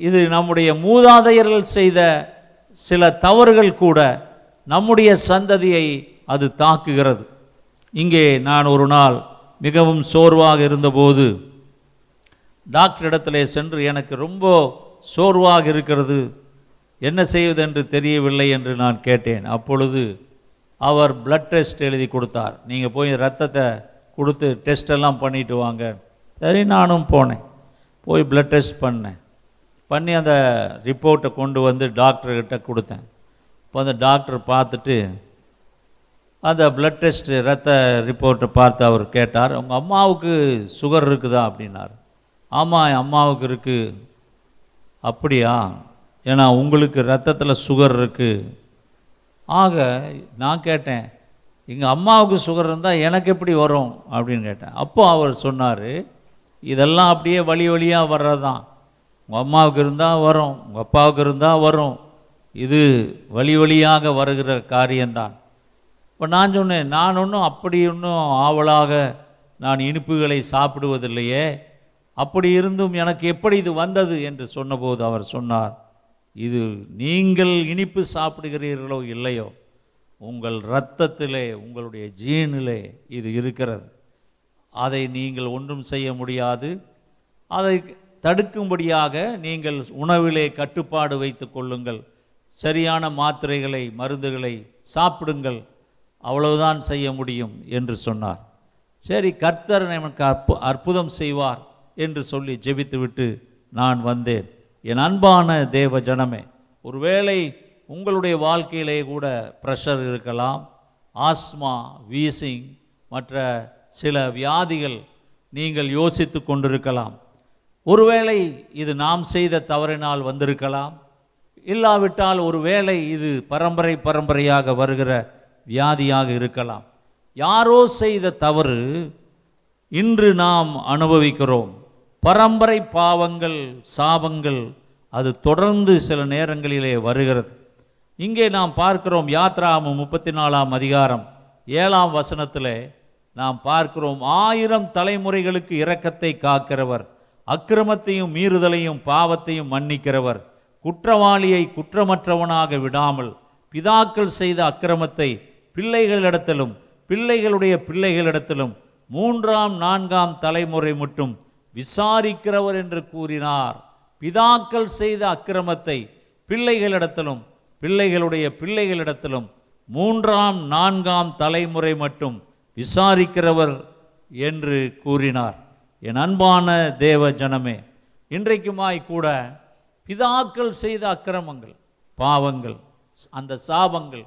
இது நம்முடைய மூதாதையர்கள் செய்த சில தவறுகள் கூட நம்முடைய சந்ததியை அது தாக்குகிறது. இங்கே நான் ஒரு நாள் மிகவும் சோர்வாக இருந்தபோது டாக்டர் இடத்திலே சென்று எனக்கு ரொம்ப சோர்வாக இருக்கிறது. என்ன செய்வதென்று தெரியவில்லை என்று நான் கேட்டேன். அப்பொழுது அவர் பிளட் டெஸ்ட் எழுதி கொடுத்தார். நீங்கள் போய் ரத்தத்தை கொடுத்து டெஸ்டெல்லாம் பண்ணிட்டு வாங்க. சரி நானும் போனேன். போய் பிளட் டெஸ்ட் பண்ணேன். பண்ணி அந்த ரிப்போர்ட்டை கொண்டு வந்து டாக்டர்கிட்ட கொடுத்தேன். இப்போ அந்த டாக்டர் பார்த்துட்டு அந்த பிளட் டெஸ்ட் ரத்த ரிப்போர்ட்டை பார்த்து அவர் கேட்டார். உங்கள் அம்மாவுக்கு சுகர் இருக்குதா? அப்படின்னார். ஆமாம் என் அம்மாவுக்கு இருக்குது அப்படியா? ஏன்னா உங்களுக்கு ரத்தத்தில் சுகர் இருக்குது ஆக நான் கேட்டேன் எங்கள் அம்மாவுக்கு சுகர் இருந்தால் எனக்கு எப்படி வரும்? அப்படின்னு கேட்டேன். அப்போ அவர் சொன்னார் இதெல்லாம் அப்படியே வழி வழியாக வர்றது தான் உங்கள் அம்மாவுக்கு இருந்தால் வரும் உங்கள் அப்பாவுக்கு இருந்தால் வரும். இது வழி வழியாக வருகிற காரியம்தான். இப்போ நான் சொன்னேன் நான் ஒன்றும் அப்படி ஒன்றும் ஆவலாக நான் இனிப்புகளை சாப்பிடுவதில்லையே. அப்படி இருந்தும் எனக்கு எப்படி இது வந்தது? என்று சொன்னபோது அவர் சொன்னார் இது நீங்கள் இனிப்பு சாப்பிடுகிறீர்களோ இல்லையோ உங்கள் இரத்தத்திலே உங்களுடைய ஜீனிலே இது இருக்கிறது. அதை நீங்கள் ஒன்றும் செய்ய முடியாது. அதை தடுக்கும்படியாக நீங்கள் உணவிலே கட்டுப்பாடு வைத்து கொள்ளுங்கள். சரியான மாத்திரைகளை மருந்துகளை சாப்பிடுங்கள். அவ்வளவுதான் செய்ய முடியும் என்று சொன்னார். சரி கர்த்தர் நமக்கு அற்பு அற்புதம் செய்வார் என்று சொல்லி ஜெபித்துவிட்டு நான் வந்தேன். என் அன்பான தேவ ஜனமே ஒருவேளை உங்களுடைய வாழ்க்கையிலே கூட ப்ரெஷர் இருக்கலாம் ஆஸ்மா வீசிங் மற்ற சில வியாதிகள் நீங்கள் யோசித்து கொண்டிருக்கலாம். ஒருவேளை இது நாம் செய்த தவறினால் வந்திருக்கலாம். இல்லாவிட்டால் ஒருவேளை இது பரம்பரை பரம்பரையாக வருகிற வியாதியாக இருக்கலாம். யாரோ செய்த தவறு இன்று நாம் அனுபவிக்கிறோம். பரம்பரை பாவங்கள் சாபங்கள் அது தொடர்ந்து சில நேரங்களிலே வருகிறது. இங்கே நாம் பார்க்கிறோம் யாத்ராமம் முப்பத்தி நாலாம் அதிகாரம் ஏழாம் வசனத்தில் நாம் பார்க்கிறோம் ஆயிரம் தலைமுறைகளுக்கு இரக்கத்தை காக்கிறவர் அக்கிரமத்தையும் மீறுதலையும் பாவத்தையும் மன்னிக்கிறவர் குற்றவாளியை குற்றமற்றவனாக விடாமல் பிதாக்கள் செய்த அக்கிரமத்தை பிள்ளைகளிடத்திலும் பிள்ளைகளுடைய பிள்ளைகளிடத்திலும் மூன்றாம் நான்காம் தலைமுறை மட்டும் விசாரிக்கிறவர் என்று கூறினார். பிதாக்கள் செய்த அக்கிரமத்தை பிள்ளைகளிடத்திலும் பிள்ளைகளுடைய பிள்ளைகளிடத்திலும் மூன்றாம் நான்காம் தலைமுறை மட்டும் விசாரிக்கிறவர் என்று கூறினார். என் அன்பான தேவ ஜனமே இன்றைக்குமாய் கூட பிதாக்கள் செய்த அக்கிரமங்கள் பாவங்கள் அந்த சாபங்கள்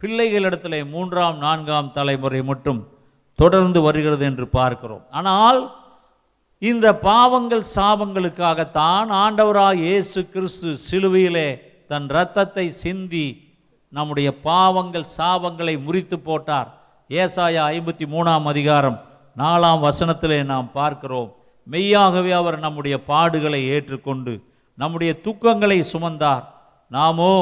பிள்ளைகளிடத்திலே மூன்றாம் நான்காம் தலைமுறை மட்டும் தொடர்ந்து வருகிறது என்று பார்க்கிறோம். ஆனால் இந்த பாவங்கள் சாபங்களுக்காகத்தான் ஆண்டவராக இயேசு கிறிஸ்து சிலுவையிலே தன் இரத்தத்தை சிந்தி நம்முடைய பாவங்கள் சாபங்களை முறித்து போட்டார். ஏசாயா ஐம்பத்தி மூணாம் அதிகாரம் நாலாம் வசனத்திலே நாம் பார்க்கிறோம். மெய்யாகவே அவர் நம்முடைய பாடுகளை ஏற்றுக்கொண்டு நம்முடைய துக்கங்களை சுமந்தார். நாமோ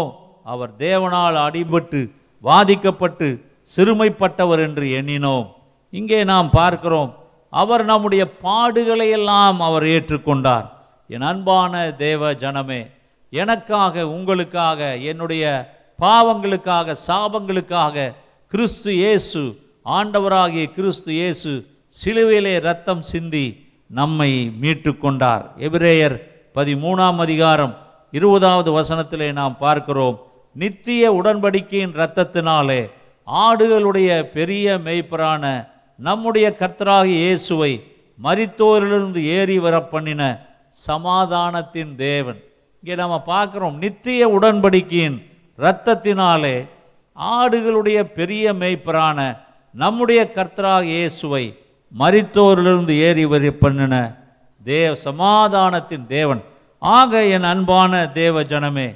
அவர் தேவனால் அடிபட்டு வாதிக்கப்பட்டு சிறுமைப்பட்டவர் என்று எண்ணினோம். இங்கே நாம் பார்க்கிறோம். அவர் நம்முடைய பாடுகளை எல்லாம் அவர் ஏற்றுக்கொண்டார். என் அன்பான தேவ ஜனமே எனக்காக உங்களுக்காக என்னுடைய பாவங்களுக்காக சாபங்களுக்காக கிறிஸ்து இயேசு ஆண்டவராகிய கிறிஸ்து இயேசு சிலுவையிலே ரத்தம் சிந்தி நம்மை மீட்டு கொண்டார் எபிரேயர் பதிமூணாம் அதிகாரம் இருபதாவது வசனத்திலே நாம் பார்க்கிறோம் நித்திய உடன்படிக்கையின் இரத்தத்தினாலே ஆடுகளுடைய பெரிய மெய்ப்பரான நம்முடைய கர்த்தராகிய இயேசுவை மரித்தோரிலிருந்து ஏறி வர பண்ணின சமாதானத்தின் தேவன். இங்கே நம்ம பார்க்குறோம் நித்திய உடன்படிக்கையின் இரத்தத்தினாலே ஆடுகளுடைய பெரிய மேய்ப்பரான நம்முடைய கர்த்தராக இயேசுவை மறித்தோரிலிருந்து ஏறி வர பண்ணின தேவ சமாதானத்தின் தேவன். ஆக என் அன்பான தேவ ஜனமே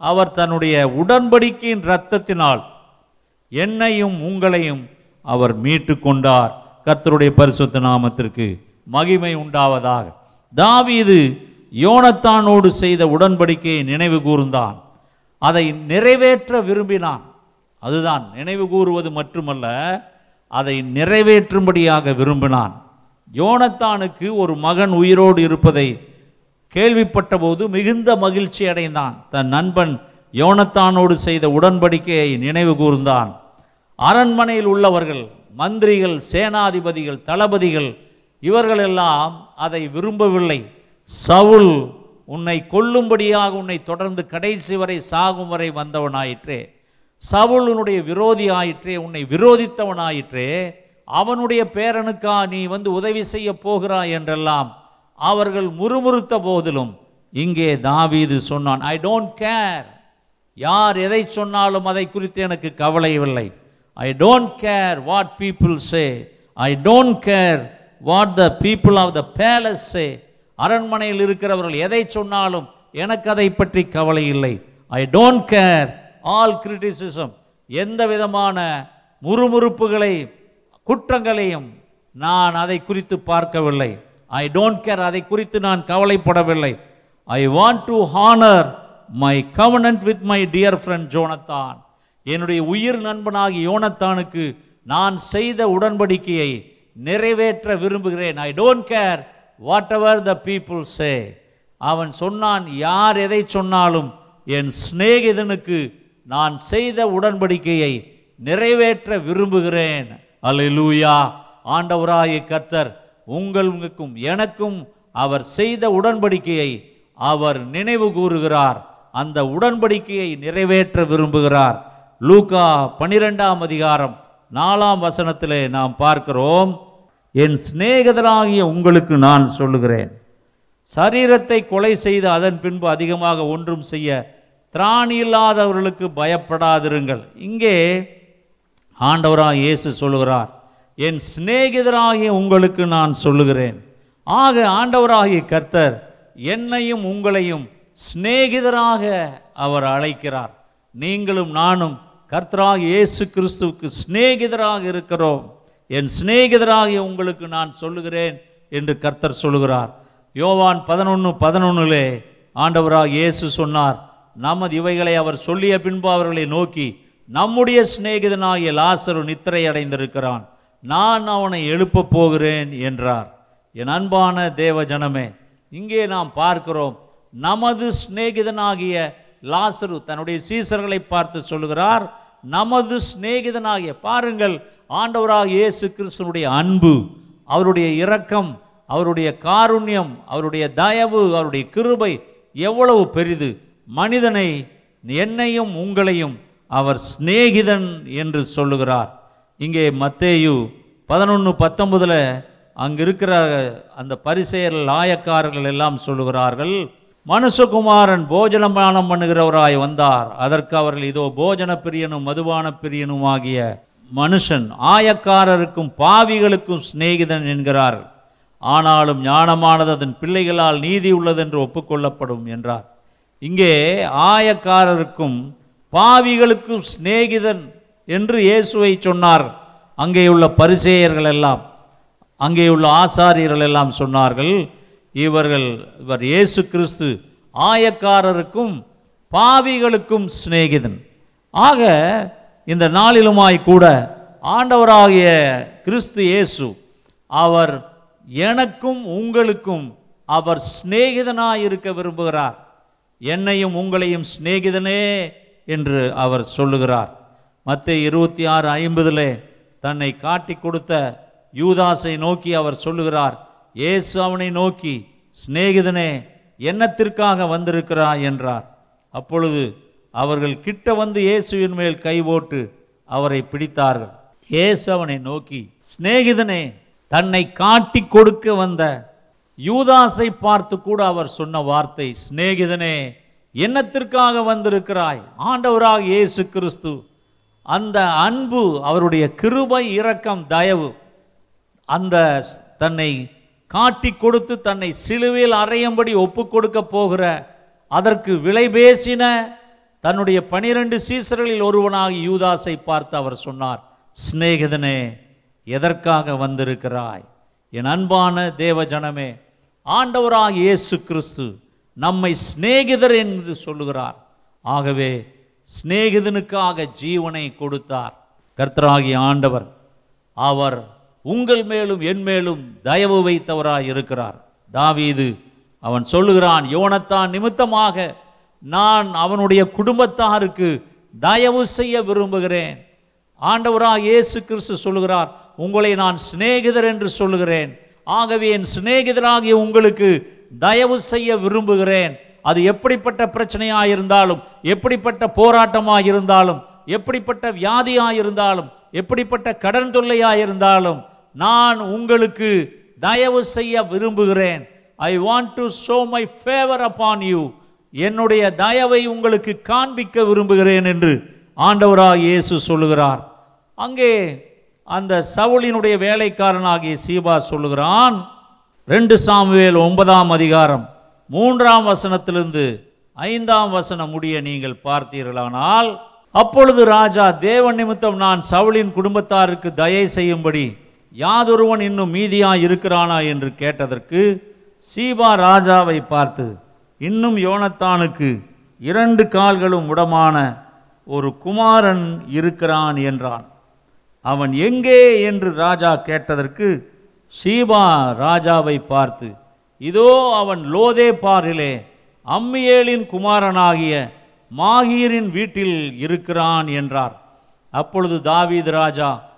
அவர் தன்னுடைய உடன்படிக்கையின் இரத்தத்தினால் என்னையும் உங்களையும் அவர் மீட்டு கொண்டார் கர்த்தருடைய பரிசுத்த நாமத்திற்கு மகிமை உண்டாவதாக. தாவீது யோனத்தானோடு செய்த உடன்படிக்கையை நினைவு கூர்ந்தான். அதை நிறைவேற்ற விரும்பினான். அதுதான் நினைவு கூறுவது மட்டுமல்ல அதை நிறைவேற்றும்படியாக விரும்பினான். யோனத்தானுக்கு ஒரு மகன் உயிரோடு இருப்பதை கேள்விப்பட்டபோது மிகுந்த மகிழ்ச்சி அடைந்தான். தன் நண்பன் யோனத்தானோடு செய்த உடன்படிக்கையை நினைவு கூர்ந்தான். அரண்மனையில் உள்ளவர்கள் மந்திரிகள் சேனாதிபதிகள் தளபதிகள் இவர்களெல்லாம் அதை விரும்பவில்லை. சவுல் உன்னை கொல்லும்படியாக உன்னை தொடர்ந்து கடைசி வரை சாகும் வரை வந்தவனாயிற்றே. சவுல் உன்னுடைய விரோதி ஆயிற்றே உன்னை விரோதித்தவனாயிற்றே. அவனுடைய பேரனுக்கா நீ வந்து உதவி செய்ய போகிறாய் என்றெல்லாம் அவர்கள் முறுமுறுத்த போதிலும் இங்கே தாவீது சொன்னான் ஐ டோன்ட் கேர் யார் எதை சொன்னாலும் அதை குறித்து எனக்கு கவலை இல்லை I don't care what people say I don't care what the people of the palace say அரண்மனையில் இருக்கிறவர்கள் எதை சொன்னாலும் எனக்கு அதை பற்றி கவலை இல்லை. I don't care all criticism எந்த விதமான முறுமுறுப்புகளை குற்றங்களையும் நான் அதை குறித்து பார்க்கவில்லை. ஐ டோன்ட் கேர் அதை குறித்து நான் கவலைப்படவில்லை. I want to honour my covenant with my dear friend Jonathan என்னுடைய உயிர் நண்பனாகி யோனத்தானுக்கு நான் செய்த உடன்படிக்கையை நிறைவேற்ற விரும்புகிறேன். I don't care whatever the people say அவன் சொன்னான் யார் எதை சொன்னாலும் என் சிநேகிதனுக்கு நான் செய்த உடன்படிக்கையை நிறைவேற்ற விரும்புகிறேன். அலிலூயா ஆண்டவராய கர்த்தர் உங்களுக்கும் எனக்கும் அவர் செய்த உடன்படிக்கையை அவர் நினைவு கூறுகிறார். அந்த உடன்படிக்கையை நிறைவேற்ற விரும்புகிறார். லூகா பனிரெண்டாம் அதிகாரம் நாலாம் வசனத்திலே நாம் பார்க்கிறோம். என் சிநேகிதராகிய உங்களுக்கு நான் சொல்லுகிறேன். சரீரத்தை கொலை செய்து அதன் பின்பு அதிகமாக ஒன்றும் செய்ய திராணி இல்லாதவர்களுக்கு பயப்படாதிருங்கள். இங்கே ஆண்டவராக இயேசு சொல்லுகிறார் என் சிநேகிதராகிய உங்களுக்கு நான் சொல்லுகிறேன். ஆக ஆண்டவராகிய கர்த்தர் என்னையும் உங்களையும் சிநேகிதராக அவர் அழைக்கிறார். நீங்களும் நானும் கர்த்தராக இயேசு கிறிஸ்துவுக்கு சிநேகிதராக இருக்கிறோம். என் சிநேகிதராகிய உங்களுக்கு நான் சொல்லுகிறேன் என்று கர்த்தர் சொல்லுகிறார். யோவான் பதினொன்று பதினொன்னுலே ஆண்டவராக இயேசு சொன்னார் நமது இவைகளை அவர் சொல்லிய பின்பு அவர்களை நோக்கி நம்முடைய சிநேகிதனாகிய லாசரு நித்திரை அடைந்திருக்கிறான். நான் அவனை எழுப்பப் போகிறேன் என்றார். என் அன்பான தேவ ஜனமே இங்கே நாம் பார்க்கிறோம் நமது சிநேகிதனாகிய லாசரு தன்னுடைய சீசர்களை பார்த்து சொல்லுகிறார் நமது சிநேகிதனாகிய பாருங்கள் ஆண்டவராக இயேசு கிறிஸ்தனுடைய அன்பு அவருடைய இரக்கம் அவருடைய காருண்யம் அவருடைய தயவு அவருடைய கிருபை எவ்வளவு பெரிது. மனிதனை என்னையும் உங்களையும் அவர் சிநேகிதன் என்று சொல்லுகிறார். இங்கே மத்தேயு பதினொன்று பத்தொன்பதில் அங்கிருக்கிற அந்த பரிசெயல் ஆயக்காரர்கள் எல்லாம் சொல்லுகிறார்கள் மனுஷகுமாரன் போஜனபானம் பண்ணுகிறவராய் வந்தார். அதற்கு அவர்கள் இதோ போஜன பிரியனும் மதுபான பிரியனும் ஆகிய மனுஷன் ஆயக்காரருக்கும் பாவிகளுக்கும் சிநேகிதன் என்கிறார். ஆனாலும் ஞானமானது அதன் பிள்ளைகளால் நீதி உள்ளதென்று ஒப்புக்கொள்ளப்படும் என்றார். இங்கே ஆயக்காரருக்கும் பாவிகளுக்கும் சிநேகிதன் என்று இயேசுவை சொன்னார். அங்கே உள்ள பரிசேயர்கள் எல்லாம் அங்கே உள்ள ஆசாரியர்கள் எல்லாம் சொன்னார்கள் இவர்கள் இவர் இயேசு கிறிஸ்து ஆயக்காரருக்கும் பாவிகளுக்கும் சிநேகிதன். ஆக இந்த நாளிலுமாய் கூட ஆண்டவராகிய கிறிஸ்து இயேசு அவர் எனக்கும் உங்களுக்கும் அவர் சிநேகிதனாய் இருக்க விரும்புகிறார். என்னையும் உங்களையும் சிநேகிதனே என்று அவர் சொல்லுகிறார். மற்ற இருபத்தி ஆறு ஐம்பதிலே தன்னை காட்டி கொடுத்த யூதாசை நோக்கி அவர் சொல்லுகிறார் இயேசு அவனை நோக்கி சிநேகிதனே என்னத்திற்காக வந்திருக்கிறாய்? என்றார். அப்பொழுது அவர்கள் கிட்ட வந்து இயேசுவின் மேல் கை போட்டு அவரை பிடித்தார்கள். இயேசு அவனை நோக்கி சிநேகிதனே தன்னை காட்டி கொடுக்க வந்த யூதாசை பார்த்து கூட அவர் சொன்ன வார்த்தை சிநேகிதனே என்னத்திற்காக வந்திருக்கிறாய்? ஆண்டவராக இயேசு கிறிஸ்து. அந்த அன்பு அவருடைய கிருபை இரக்கம் தயவு அந்த ஸ்- தன்னை காட்டி கொடுத்து தன்னை சிலுவையில் அறையும்படி ஒப்பு கொடுக்க போகிற அதற்கு விலை பேசின தன்னுடைய பனிரெண்டு சீசர்களில் ஒருவனாக யூதாசை பார்த்து அவர் சொன்னார் சிநேகிதனே எதற்காக வந்திருக்கிறாய்? என் அன்பான தேவ ஜனமே ஆண்டவராக இயேசு கிறிஸ்து நம்மை சிநேகிதர் என்று சொல்லுகிறார். ஆகவே சிநேகிதனுக்காக ஜீவனை கொடுத்தார். கர்த்தராகிய ஆண்டவர் அவர் உங்கள் மேலும் என் மேலும் தயவு வைத்தவராய் இருக்கிறார். தாவீது அவன் சொல்லுகிறான் யோனத்தான் நிமித்தமாக நான் அவனுடைய குடும்பத்தாருக்கு தயவு செய்ய விரும்புகிறேன். ஆண்டவராக இயேசு கிறிஸ்து சொல்லுகிறார் உங்களை நான் சிநேகிதர் என்று சொல்லுகிறேன். ஆகவே என் சிநேகிதராகிய உங்களுக்கு தயவு செய்ய விரும்புகிறேன். அது எப்படிப்பட்ட பிரச்சனையாக இருந்தாலும் எப்படிப்பட்ட போராட்டமாக இருந்தாலும் எப்படிப்பட்ட வியாதியாக இருந்தாலும் எப்படிப்பட்ட கடன் தொல்லையாக இருந்தாலும் நான் உங்களுக்கு தயவு செய்ய விரும்புகிறேன். I want to show my favour upon you என்னுடைய தயவை உங்களுக்கு காண்பிக்க விரும்புகிறேன் என்று ஆண்டவராக இயேசு சொல்லுகிறார். அங்கே அந்த சவுளினுடைய வேலைக்காரனாகிய சீபா சொல்லுகிறான். ரெண்டு சாமுவேல் ஒன்பதாம் அதிகாரம் மூன்றாம் வசனத்திலிருந்து ஐந்தாம் வசனம் முடிய நீங்கள் பார்த்தீர்களானால் அப்பொழுது ராஜா தேவன் நிமித்தம் நான் சவுளின் குடும்பத்தாருக்கு தயை செய்யும்படி யாதொருவன் இன்னும் மீதியா இருக்கிறானா என்று கேட்டதற்கு சீபா ராஜாவை பார்த்து இன்னும் யோனத்தானுக்கு இரண்டு கால்களும் உடமான ஒரு குமாரன் இருக்கிறான் என்றான். அவன் எங்கே? என்று ராஜா கேட்டதற்கு சீபா ராஜாவை பார்த்து இதோ அவன் லோதே பாரிலே அம்மியேலின் குமாரனாகிய மாகீரின் வீட்டில் இருக்கிறான் என்றார். அப்பொழுது தாவீது ராஜா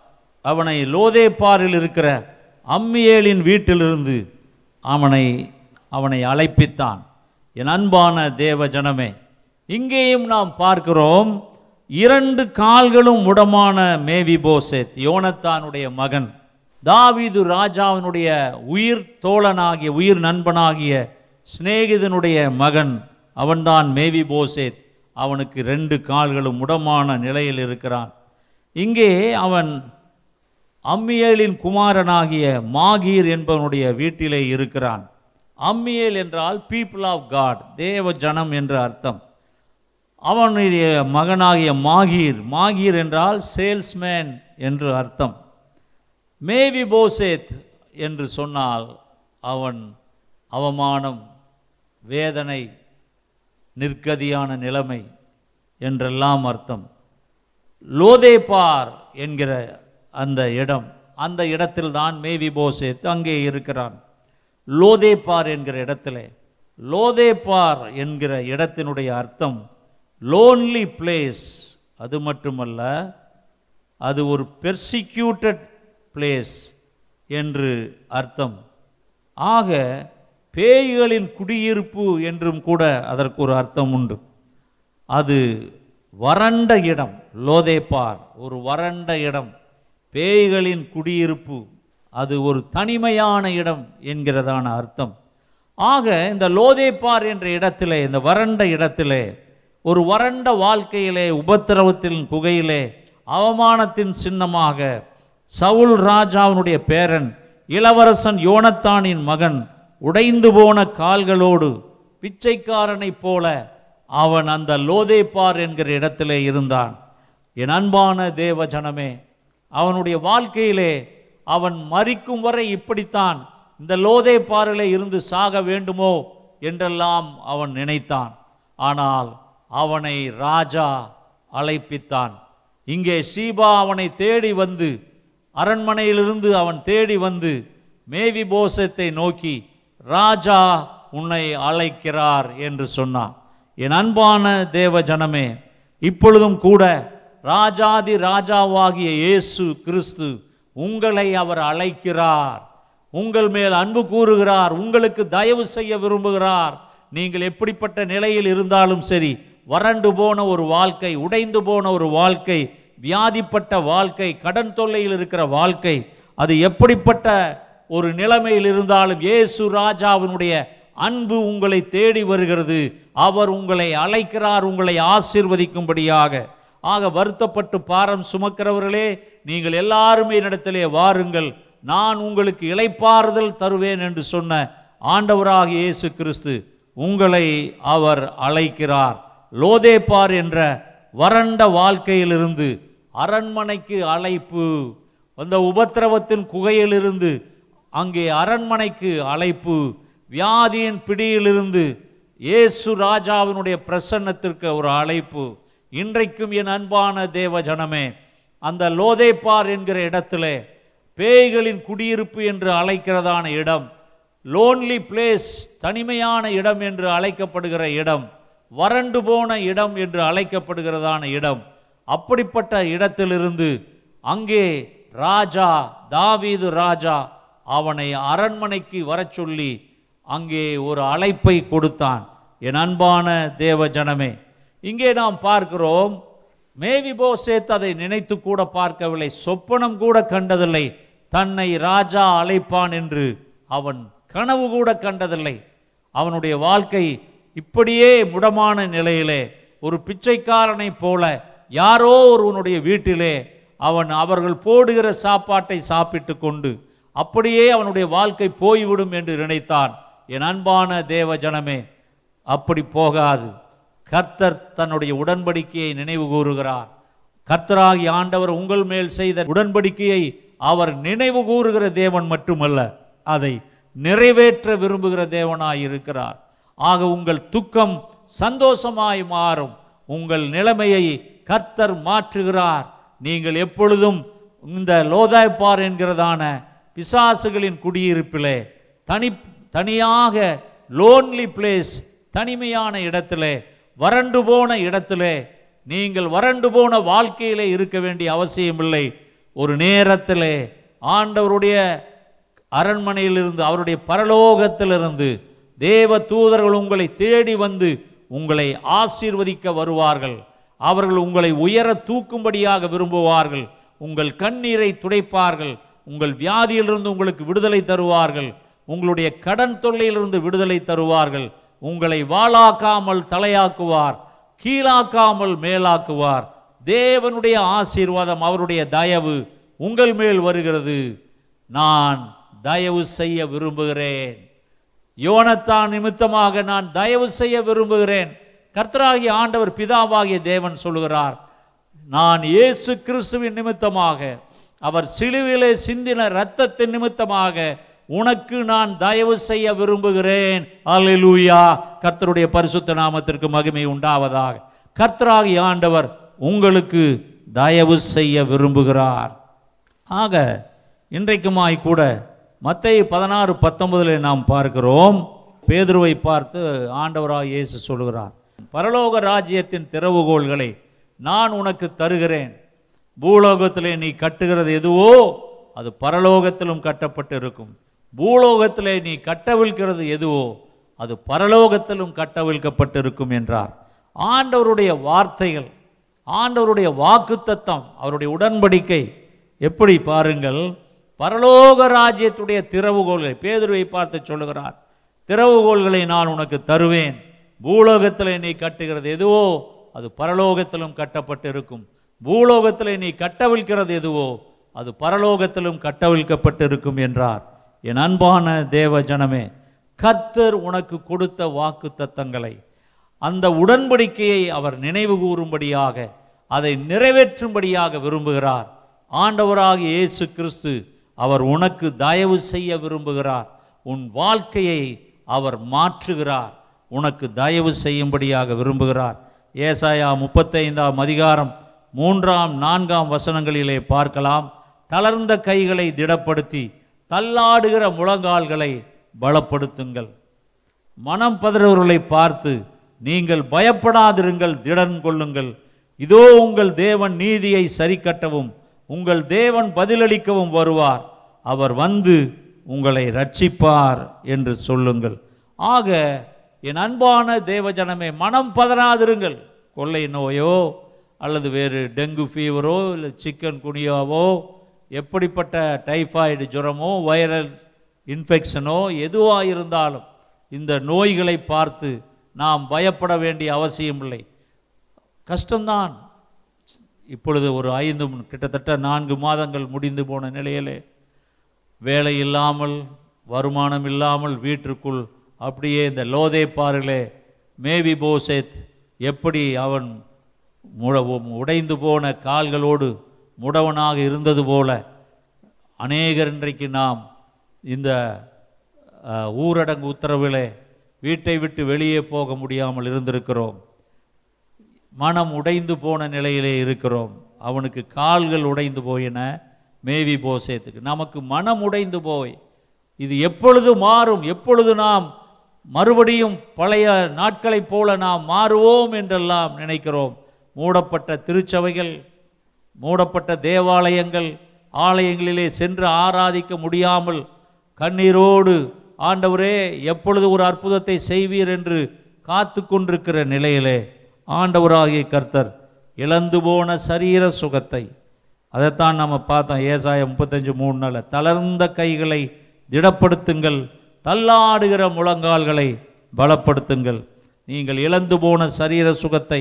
அவனை லோதேப்பாரில் இருக்கிற அம்மியேலின் வீட்டிலிருந்து அவனை அவனை அழைப்பித்தான். என் அன்பான தேவ ஜனமே இங்கேயும் நாம் பார்க்கிறோம் இரண்டு கால்களும் உடமான மேவி போசேத் யோனத்தானுடைய மகன். தாவிது ராஜாவினுடைய உயிர் தோழனாகிய உயிர் நண்பனாகிய சிநேகிதனுடைய மகன் அவன்தான் மேவி போசேத் அவனுக்கு ரெண்டு கால்களும் உடமான நிலையில் இருக்கிறான். இங்கே அவன் அம்மியேலின் குமாரனாகிய மாகீர் என்பவனுடைய வீட்டிலே இருக்கிறான். அம்மியேல் என்றால் பீப்புள் ஆஃப் காட் தேவ ஜனம் என்று அர்த்தம். அவனுடைய மகனாகிய மாகீர் மாகீர் என்றால் சேல்ஸ்மேன் என்று அர்த்தம். மேவி போசேத் என்று சொன்னால் அவன் அவமானம் வேதனை நிற்கதியான நிலைமை என்றெல்லாம் அர்த்தம். லோதேபார் என்கிற அந்த இடம். அந்த இடத்தில் தான் மேவி போசேத் அங்கே இருக்கிறான். லோதேபார் என்கிற இடத்துல. லோதேபார் என்கிற இடத்தினுடைய அர்த்தம் லோன்லி பிளேஸ் அது மட்டுமல்ல அது ஒரு பெர்சிக்யூட்டட் பிளேஸ் என்று அர்த்தம். ஆக பேய்களின் குடியிருப்பு என்றும் கூட அதற்கு ஒரு அர்த்தம் உண்டு. அது வறண்ட இடம் லோதேபார் ஒரு வறண்ட இடம். பேய்களின் குடியிருப்பு அது ஒரு தனிமையான இடம் என்கிறதான அர்த்தம். ஆக இந்த லோதேப்பார் என்ற இடத்திலே இந்த வறண்ட இடத்திலே ஒரு வறண்ட வாழ்க்கையிலே உபத்திரவத்தின் குகையிலே அவமானத்தின் சின்னமாக சவுல் ராஜாவினுடைய பேரன் இளவரசன் யோனத்தானின் மகன் உடைந்து போன கால்களோடு பிச்சைக்காரனைப் போல அவன் அந்த லோதேபார் என்கிற இடத்திலே இருந்தான். என் அன்பான தேவ ஜனமே அவனுடைய வாழ்க்கையிலே அவன் மறிக்கும் வரை இப்படித்தான். இந்த லோதேபாரிலே இருந்து சாக வேண்டுமோ? என்றெல்லாம் அவன் நினைத்தான். ஆனால் அவனை ராஜா அழைப்பித்தான். இங்கே சீபா அவனை தேடி வந்து அரண்மனையிலிருந்து அவன் தேடி வந்து மேவி போசத்தை நோக்கி ராஜா உன்னை அழைக்கிறார் என்று சொன்னான். என் அன்பான தேவ ஜனமே இப்பொழுதும் கூட ராஜாதி ராஜாவாகிய இயேசு கிறிஸ்து உங்களை அவர் அழைக்கிறார். உங்கள் மேல் அன்பு கூறுகிறார். உங்களுக்கு தயவு செய்ய விரும்புகிறார். நீங்கள் எப்படிப்பட்ட நிலையில் இருந்தாலும் சரி வறண்டு போன ஒரு வாழ்க்கை உடைந்து போன ஒரு வாழ்க்கை வியாதிப்பட்ட வாழ்க்கை கடன் தொல்லையில் இருக்கிற வாழ்க்கை அது எப்படிப்பட்ட ஒரு நிலைமையில் இருந்தாலும் இயேசு ராஜாவினுடைய அன்பு உங்களை தேடி வருகிறது. அவர் உங்களை அழைக்கிறார் உங்களை ஆசீர்வதிக்கும்படியாக. ஆக வருத்தப்பட்டு பாரம் சுமக்கிறவர்களே நீங்கள் எல்லாருமே இடத்திலே வாருங்கள். நான் உங்களுக்கு இளைப்பாறுதல் தருவேன் என்று சொன்ன ஆண்டவராக இயேசு கிறிஸ்து உங்களை அவர் அழைக்கிறார். லோதேபார் என்ற வறண்ட வாழ்க்கையிலிருந்து அரண்மனைக்கு அழைப்பு அந்த உபத்திரவத்தின் குகையிலிருந்து அங்கே அரண்மனைக்கு அழைப்பு வியாதியின் பிடியிலிருந்து இயேசு ராஜாவினுடைய பிரசன்னத்திற்கு ஒரு அழைப்பு. இன்றைக்கும் என் அன்பான தேவ ஜனமே அந்த லோதேப்பார் என்கிற இடத்துல பேய்களின் குடியிருப்பு என்று அழைக்கிறதான இடம் லோன்லி பிளேஸ் தனிமையான இடம் என்று அழைக்கப்படுகிற இடம் வறண்டு போன இடம் என்று அழைக்கப்படுகிறதான இடம். அப்படிப்பட்ட இடத்திலிருந்து அங்கே ராஜா தாவீது ராஜா அவனை அரண்மனைக்கு வரச் சொல்லி அங்கே ஒரு அழைப்பை கொடுத்தான். என் அன்பான தேவ ஜனமே இங்கே நாம் பார்க்கிறோம் மேவி போசேத் அதை நினைத்து கூட பார்க்கவில்லை சொப்பனம் கூட கண்டதில்லை தன்னை ராஜா அழைப்பான் என்று அவன் கனவு கூட கண்டதில்லை. அவனுடைய வாழ்க்கை இப்படியே முடமான நிலையிலே ஒரு பிச்சைக்காரனைப் போல யாரோ ஒருவனுடைய வீட்டிலே அவன் அவர்கள் போடுகிற சாப்பாட்டை சாப்பிட்டு கொண்டு அப்படியே அவனுடைய வாழ்க்கை போய்விடும் என்று நினைத்தான். என் அன்பான தேவ ஜனமே அப்படி போகாது. கர்த்தர் தன்னுடைய உடன்படிக்கையை நினைவு கூறுகிறார். கர்த்தராகி ஆண்டவர் உங்கள் மேல் செய்த உடன்படிக்கையை அவர் நினைவு கூறுகிற தேவன் மட்டுமல்ல அதை நிறைவேற்ற விரும்புகிற தேவனாய் இருக்கிறார். ஆக உங்கள் துக்கம் சந்தோஷமாய் மாறும். உங்கள் நிலைமையை கர்த்தர் மாற்றுகிறார். நீங்கள் எப்பொழுதும் இந்த லோதாய்ப்பார் என்கிறதான பிசாசுகளின் குடியிருப்பிலே தனி தனியாக லோன்லி பிளேஸ் தனிமையான இடத்திலே வறண்டு போன இடத்திலே நீங்கள் வறண்டு போன வாழ்க்கையிலே இருக்க வேண்டிய அவசியமில்லை. ஒரு நேரத்திலே ஆண்டவருடைய அரண்மனையிலிருந்து அவருடைய பரலோகத்திலிருந்து தேவ தூதர்கள் உங்களை தேடி வந்து உங்களை ஆசீர்வதிக்க வருவார்கள். அவர்கள் உங்களை உயர தூக்கும்படியாக விரும்புவார்கள். உங்கள் கண்ணீரை துடைப்பார்கள். உங்கள் வியாதியிலிருந்து உங்களுக்கு விடுதலை தருவார்கள். உங்களுடைய கடன் தொல்லையிலிருந்து விடுதலை தருவார்கள். உங்களை வாளாக்காமல் தலையாக்குவார் கீழாக்காமல் மேலாக்குவார். தேவனுடைய ஆசீர்வாதம் அவருடைய தயவு உங்கள் மேல் வருகிறது. நான் தயவு செய்ய விரும்புகிறேன். யோனத்தான் நிமித்தமாக நான் தயவு செய்ய விரும்புகிறேன். கர்த்தராகிய ஆண்டவர் பிதாவாகிய தேவன் சொல்லுகிறார் நான் இயேசு கிறிஸ்துவின் நிமித்தமாக அவர் சிலுவிலே சிந்தின இரத்தத்தின் நிமித்தமாக உனக்கு நான் தயவு செய்ய விரும்புகிறேன். அலிலூயா கர்த்தருடைய பரிசுத்த நாமத்திற்கு மகிமை உண்டாவதாக. கர்த்தராகிய ஆண்டவர் உங்களுக்கு தயவு செய்ய விரும்புகிறார். ஆக இன்றைக்குமாய் கூட மத்திய பதினாறு பத்தொன்பதில் நாம் பார்க்கிறோம். பேதுருவை பார்த்து ஆண்டவராக இயேசு சொல்கிறார் பரலோக ராஜ்யத்தின் திறவுகோள்களை நான் உனக்கு தருகிறேன். பூலோகத்திலே நீ கட்டுகிறது எதுவோ அது பரலோகத்திலும் கட்டப்பட்டு இருக்கும். பூலோகத்திலே நீ கட்டவிழ்கிறது எதுவோ அது பரலோகத்திலும் கட்டவிழ்க்கப்பட்டிருக்கும் என்றார். ஆண்டவருடைய வார்த்தைகள் ஆண்டவருடைய வாக்குத்தத்தம் அவருடைய உடன்படிக்கை. எப்படி பாருங்கள் பரலோக ராஜ்யத்துடைய திறவுகோள்களை பேதுருவை பார்த்து சொல்லுகிறார் திறவுகோள்களை நான் உனக்கு தருவேன். பூலோகத்தில் நீ கட்டுகிறது எதுவோ அது பரலோகத்திலும் கட்டப்பட்டிருக்கும். பூலோகத்தில் நீ கட்டவிழ்கிறது எதுவோ அது பரலோகத்திலும் கட்டவிழ்க்கப்பட்டிருக்கும் என்றார். என் அன்பான தேவ ஜனமே கர்த்தர் உனக்கு கொடுத்த வாக்கு தத்தங்களை அந்த உடன்படிக்கையை அவர் நினைவு கூறும்படியாக அதை நிறைவேற்றும்படியாக விரும்புகிறார். ஆண்டவராக இயேசு கிறிஸ்து அவர் உனக்கு தயவு செய்ய விரும்புகிறார். உன் வாழ்க்கையை அவர் மாற்றுகிறார். உனக்கு தயவு செய்யும்படியாக விரும்புகிறார். ஏசாயா முப்பத்தைந்தாம் அதிகாரம் மூன்றாம் நான்காம் வசனங்களிலே பார்க்கலாம். தளர்ந்த கைகளை திடப்படுத்தி தள்ளாடுகிற முழங்கால்களை பலப்படுத்துங்கள். மனம் பதறவர்களை பார்த்து நீங்கள் பயப்படாதிருங்கள் திடன் கொள்ளுங்கள் இதோ உங்கள் தேவன் நீதியை சரிக்கட்டவும் உங்கள் தேவன் பதிலளிக்கவும் வருவார். அவர் வந்து உங்களை ரட்சிப்பார் என்று சொல்லுங்கள். ஆக என் அன்பான தேவஜனமே மனம் பதறாதிருங்கள். கொள்ளை நோயோ அல்லது வேறு டெங்கு ஃபீவரோ இல்லை சிக்கன் குனியாவோ எப்படிப்பட்ட டைஃபாய்டு ஜுரமோ வைரல் இன்ஃபெக்ஷனோ எதுவாக இருந்தாலும் இந்த நோய்களை பார்த்து நாம் பயப்பட வேண்டிய அவசியமில்லை. கஷ்டம்தான். இப்பொழுது ஒரு ஐந்து கிட்டத்தட்ட நான்கு மாதங்கள் முடிந்து போன நிலையிலே வேலை இல்லாமல் வருமானம் இல்லாமல் வீட்டிற்குள் அப்படியே இந்த லோதே பாரிலே மேவி போசேத் எப்படி அவன் உடைந்து போன கால்களோடு முடவனாக இருந்தது போல அநேகர் இன்றைக்கு நாம் இந்த ஊரடங்கு உத்தரவிலே வீட்டை விட்டு வெளியே போக முடியாமல் இருந்திருக்கிறோம். மனம் உடைந்து போன நிலையிலே இருக்கிறோம். அவனுக்கு கால்கள் உடைந்து போயின மேவி போசேத்துக்கு நமக்கு மனம் உடைந்து போய் இது எப்பொழுது மாறும் எப்பொழுது நாம் மறுபடியும் பழைய நாட்களைப் போல நாம் மாறுவோம் என்றெல்லாம் நினைக்கிறோம். மூடப்பட்ட திருச்சபைகள் மூடப்பட்ட தேவாலயங்கள் ஆலயங்களிலே சென்று ஆராதிக்க முடியாமல் கண்ணீரோடு ஆண்டவரே எப்பொழுது ஒரு அற்புதத்தை செய்வீர்? என்று காத்து கொண்டிருக்கிற நிலையிலே ஆண்டவராகிய கர்த்தர் இழந்து போன சரீர சுகத்தை அதைத்தான் நம்ம பார்த்தோம் ஏசாயம் முப்பத்தஞ்சு மூணு நாள் தளர்ந்த கைகளை திடப்படுத்துங்கள் தள்ளாடுகிற முழங்கால்களை பலப்படுத்துங்கள். நீங்கள் இழந்து போன சரீர சுகத்தை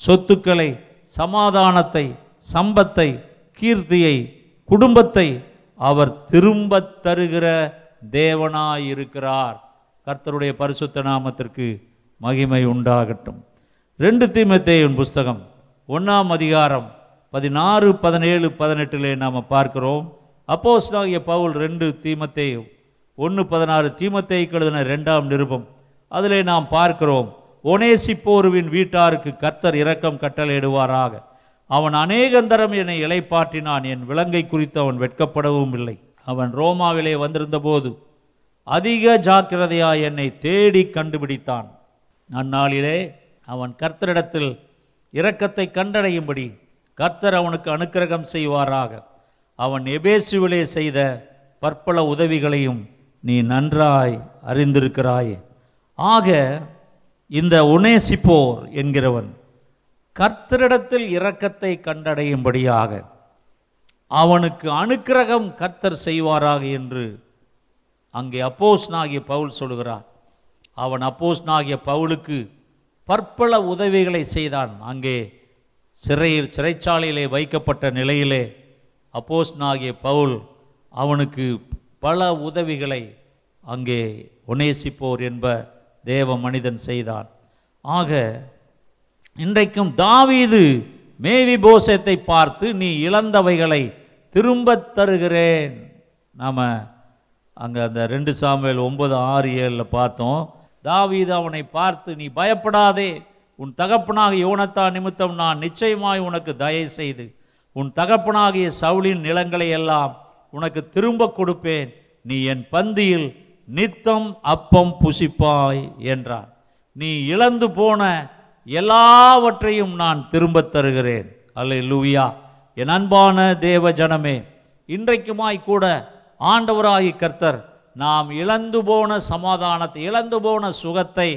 சொத்துக்களை சமாதானத்தை சம்பத்தை கீர்த்தியை குடும்பத்தை அவர் திரும்பத் தருகிற தேவனாயிருக்கிறார். கர்த்தருடைய பரிசுத்த நாமத்திற்கு மகிமை உண்டாகட்டும். ரெண்டு தீமத்தேயின் புஸ்தகம் ஒன்றாம் அதிகாரம் பதினாறு பதினேழு பதினெட்டிலே நாம் பார்க்கிறோம். அப்போஸ் நாகிய பவுல் ரெண்டு தீமத்தையும் ஒன்று பதினாறு தீமத்தை எழுதின ரெண்டாம் நிருபம். அதிலே நாம் பார்க்கிறோம் ஒனேசிப்போருவின் வீட்டாருக்கு கர்த்தர் இரக்கம் கட்டளையிடுவாராக. அவன் அநேகந்தரம் என்னை இலைப்பாற்றினான் என் விலங்கை குறித்து அவன் வெட்கப்படவும் இல்லை. அவன் ரோமாவிலே வந்திருந்த போது அதிக ஜாக்கிரதையா என்னை தேடி கண்டுபிடித்தான். அந்நாளிலே அவன் கர்த்தரிடத்தில் இரக்கத்தை கண்டடையும்படி கர்த்தர் அவனுக்கு அனுக்கிரகம் செய்வாராக. அவன் எபேசுவிலே செய்த பற்பல உதவிகளையும் நீ நன்றாய் அறிந்திருக்கிறாயே. ஆக இந்த உனேசிப்போர் என்கிறவன் கர்த்தரிடத்தில் இரக்கத்தை கண்டடையும்படியாக அவனுக்கு அனுக்கிரகம் கர்த்தர் செய்வாராக என்று அங்கே அப்போஸ்னாகிய பவுல் சொல்கிறார் அவன் அப்போஸ்னாகிய பவுலுக்கு பற்பல உதவிகளை செய்தான். அங்கே சிறையில் சிறைச்சாலையிலே வைக்கப்பட்ட நிலையிலே அப்போஸ்னாகிய பவுல் அவனுக்கு பல உதவிகளை அங்கே ஒனேசிப்போர் என்ப தேவ மனிதன் செய்தான். ஆக இன்றைக்கும் தாவீது மேவி போசத்தை பார்த்து நீ இழந்தவைகளை திரும்பத் தருகிறேன். நாம் அங்கே அந்த ரெண்டு சாமியல் ஒன்பது ஆறு ஏழில் பார்த்தோம். தாவீது அவனை பார்த்து நீ பயப்படாதே. உன் தகப்பனாக யோனத்தா நிமித்தம் நான் நிச்சயமாய் உனக்கு தயவு செய்து உன் தகப்பனாகிய சவுளின் நிலங்களை எல்லாம் உனக்கு திரும்ப கொடுப்பேன். நீ என் பந்தியில் நித்தம் அப்பம் புசிப்பாய் என்றான். நீ இழந்து போன எல்லாவற்றையும் நான் திரும்பத் தருகிறேன். அல்ல லூவியா என் அன்பான தேவ ஜனமே இன்றைக்குமாய் கூட ஆண்டவராகி கர்த்தர் நாம் இழந்து போன சமாதானத்தை இழந்து போன சுகத்தை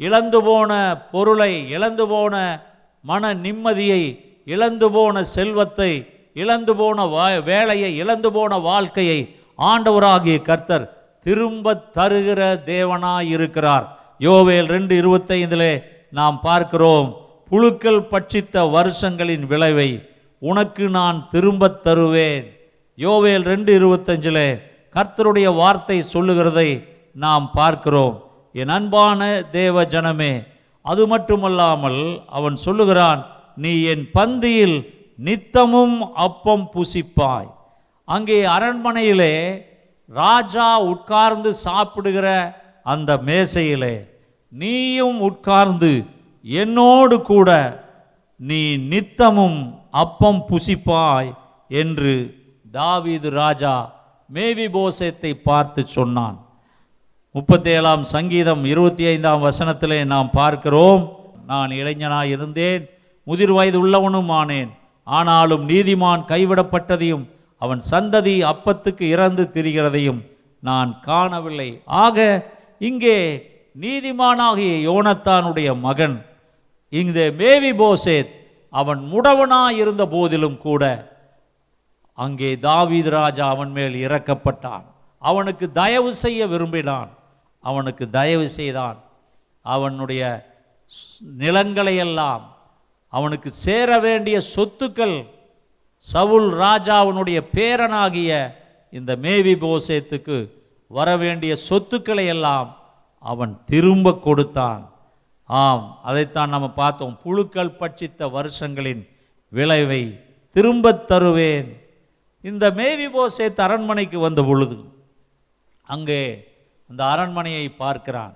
இழந்து போன பொருளை இழந்து போன மன நிம்மதியை இழந்து போன செல்வத்தை இழந்து போன வா வேலையை இழந்து போன வாழ்க்கையை ஆண்டவராகிய கர்த்தர் திரும்ப தருகிற தேவனாய் இருக்கிறார் யோவேல் ரெண்டு இருபத்தைந்திலே நாம் பார்க்கிறோம் புழுக்கள் பட்சித்த வருஷங்களின் விளைவை உனக்கு நான் திரும்பத் தருவேன். யோவேல் ரெண்டு இருபத்தஞ்சில் கர்த்தருடைய வார்த்தை சொல்லுகிறதை நாம் பார்க்கிறோம். என் அன்பான தேவ ஜனமே அது மட்டுமல்லாமல் அவன் சொல்லுகிறான் நீ என் பந்தியில் நித்தமும் அப்பம் புசிப்பாய். அங்கே அரண்மனையிலே ராஜா உட்கார்ந்து சாப்பிடுகிற அந்த மேசையிலே நீயும் உட்கார்ந்து என்னோடு கூட நீ நித்தமும் அப்பம் புசிப்பாய் என்று தாவீது ராஜா மேவி போசேத்தை பார்த்து சொன்னான். முப்பத்தேழாம் சங்கீதம் இருபத்தி ஐந்தாம் வசனத்திலே நாம் பார்க்கிறோம் நான் இளைஞனாய் இருந்தேன் முதிர் வயது உள்ளவனும் ஆனேன் ஆனாலும் நீதிமான் கைவிடப்பட்டதையும் அவன் சந்ததி அப்பத்துக்கு இறந்து திரிகிறதையும் நான் காணவில்லை. ஆக இங்கே நீதிமானாகிய யோனத்தானுடைய மகன் இந்த மேவி போசேத் அவன் முடவனாயிருந்த போதிலும் கூட அங்கே தாவீது ராஜா அவன் மேல் இறக்கப்பட்டான். அவனுக்கு தயவு செய்ய விரும்பினான். அவனுக்கு தயவு செய்தான். அவனுடைய நிலங்களையெல்லாம் அவனுக்கு சேர வேண்டிய சொத்துக்கள் சவுல் ராஜாவினுடைய பேரனாகிய இந்த மேவி போசேத்துக்கு வர வேண்டிய சொத்துக்களை எல்லாம் அவன் திரும்ப கொடுத்தான். ஆம் அதைத்தான் நம்ம பார்த்தோம். புழுக்கள் பட்சித்த வருஷங்களின் விளைவை திரும்பத் தருவேன். இந்த மேவி போசேத் அரண்மனைக்கு வந்த பொழுது அங்கே அந்த அரண்மனையை பார்க்கிறான்.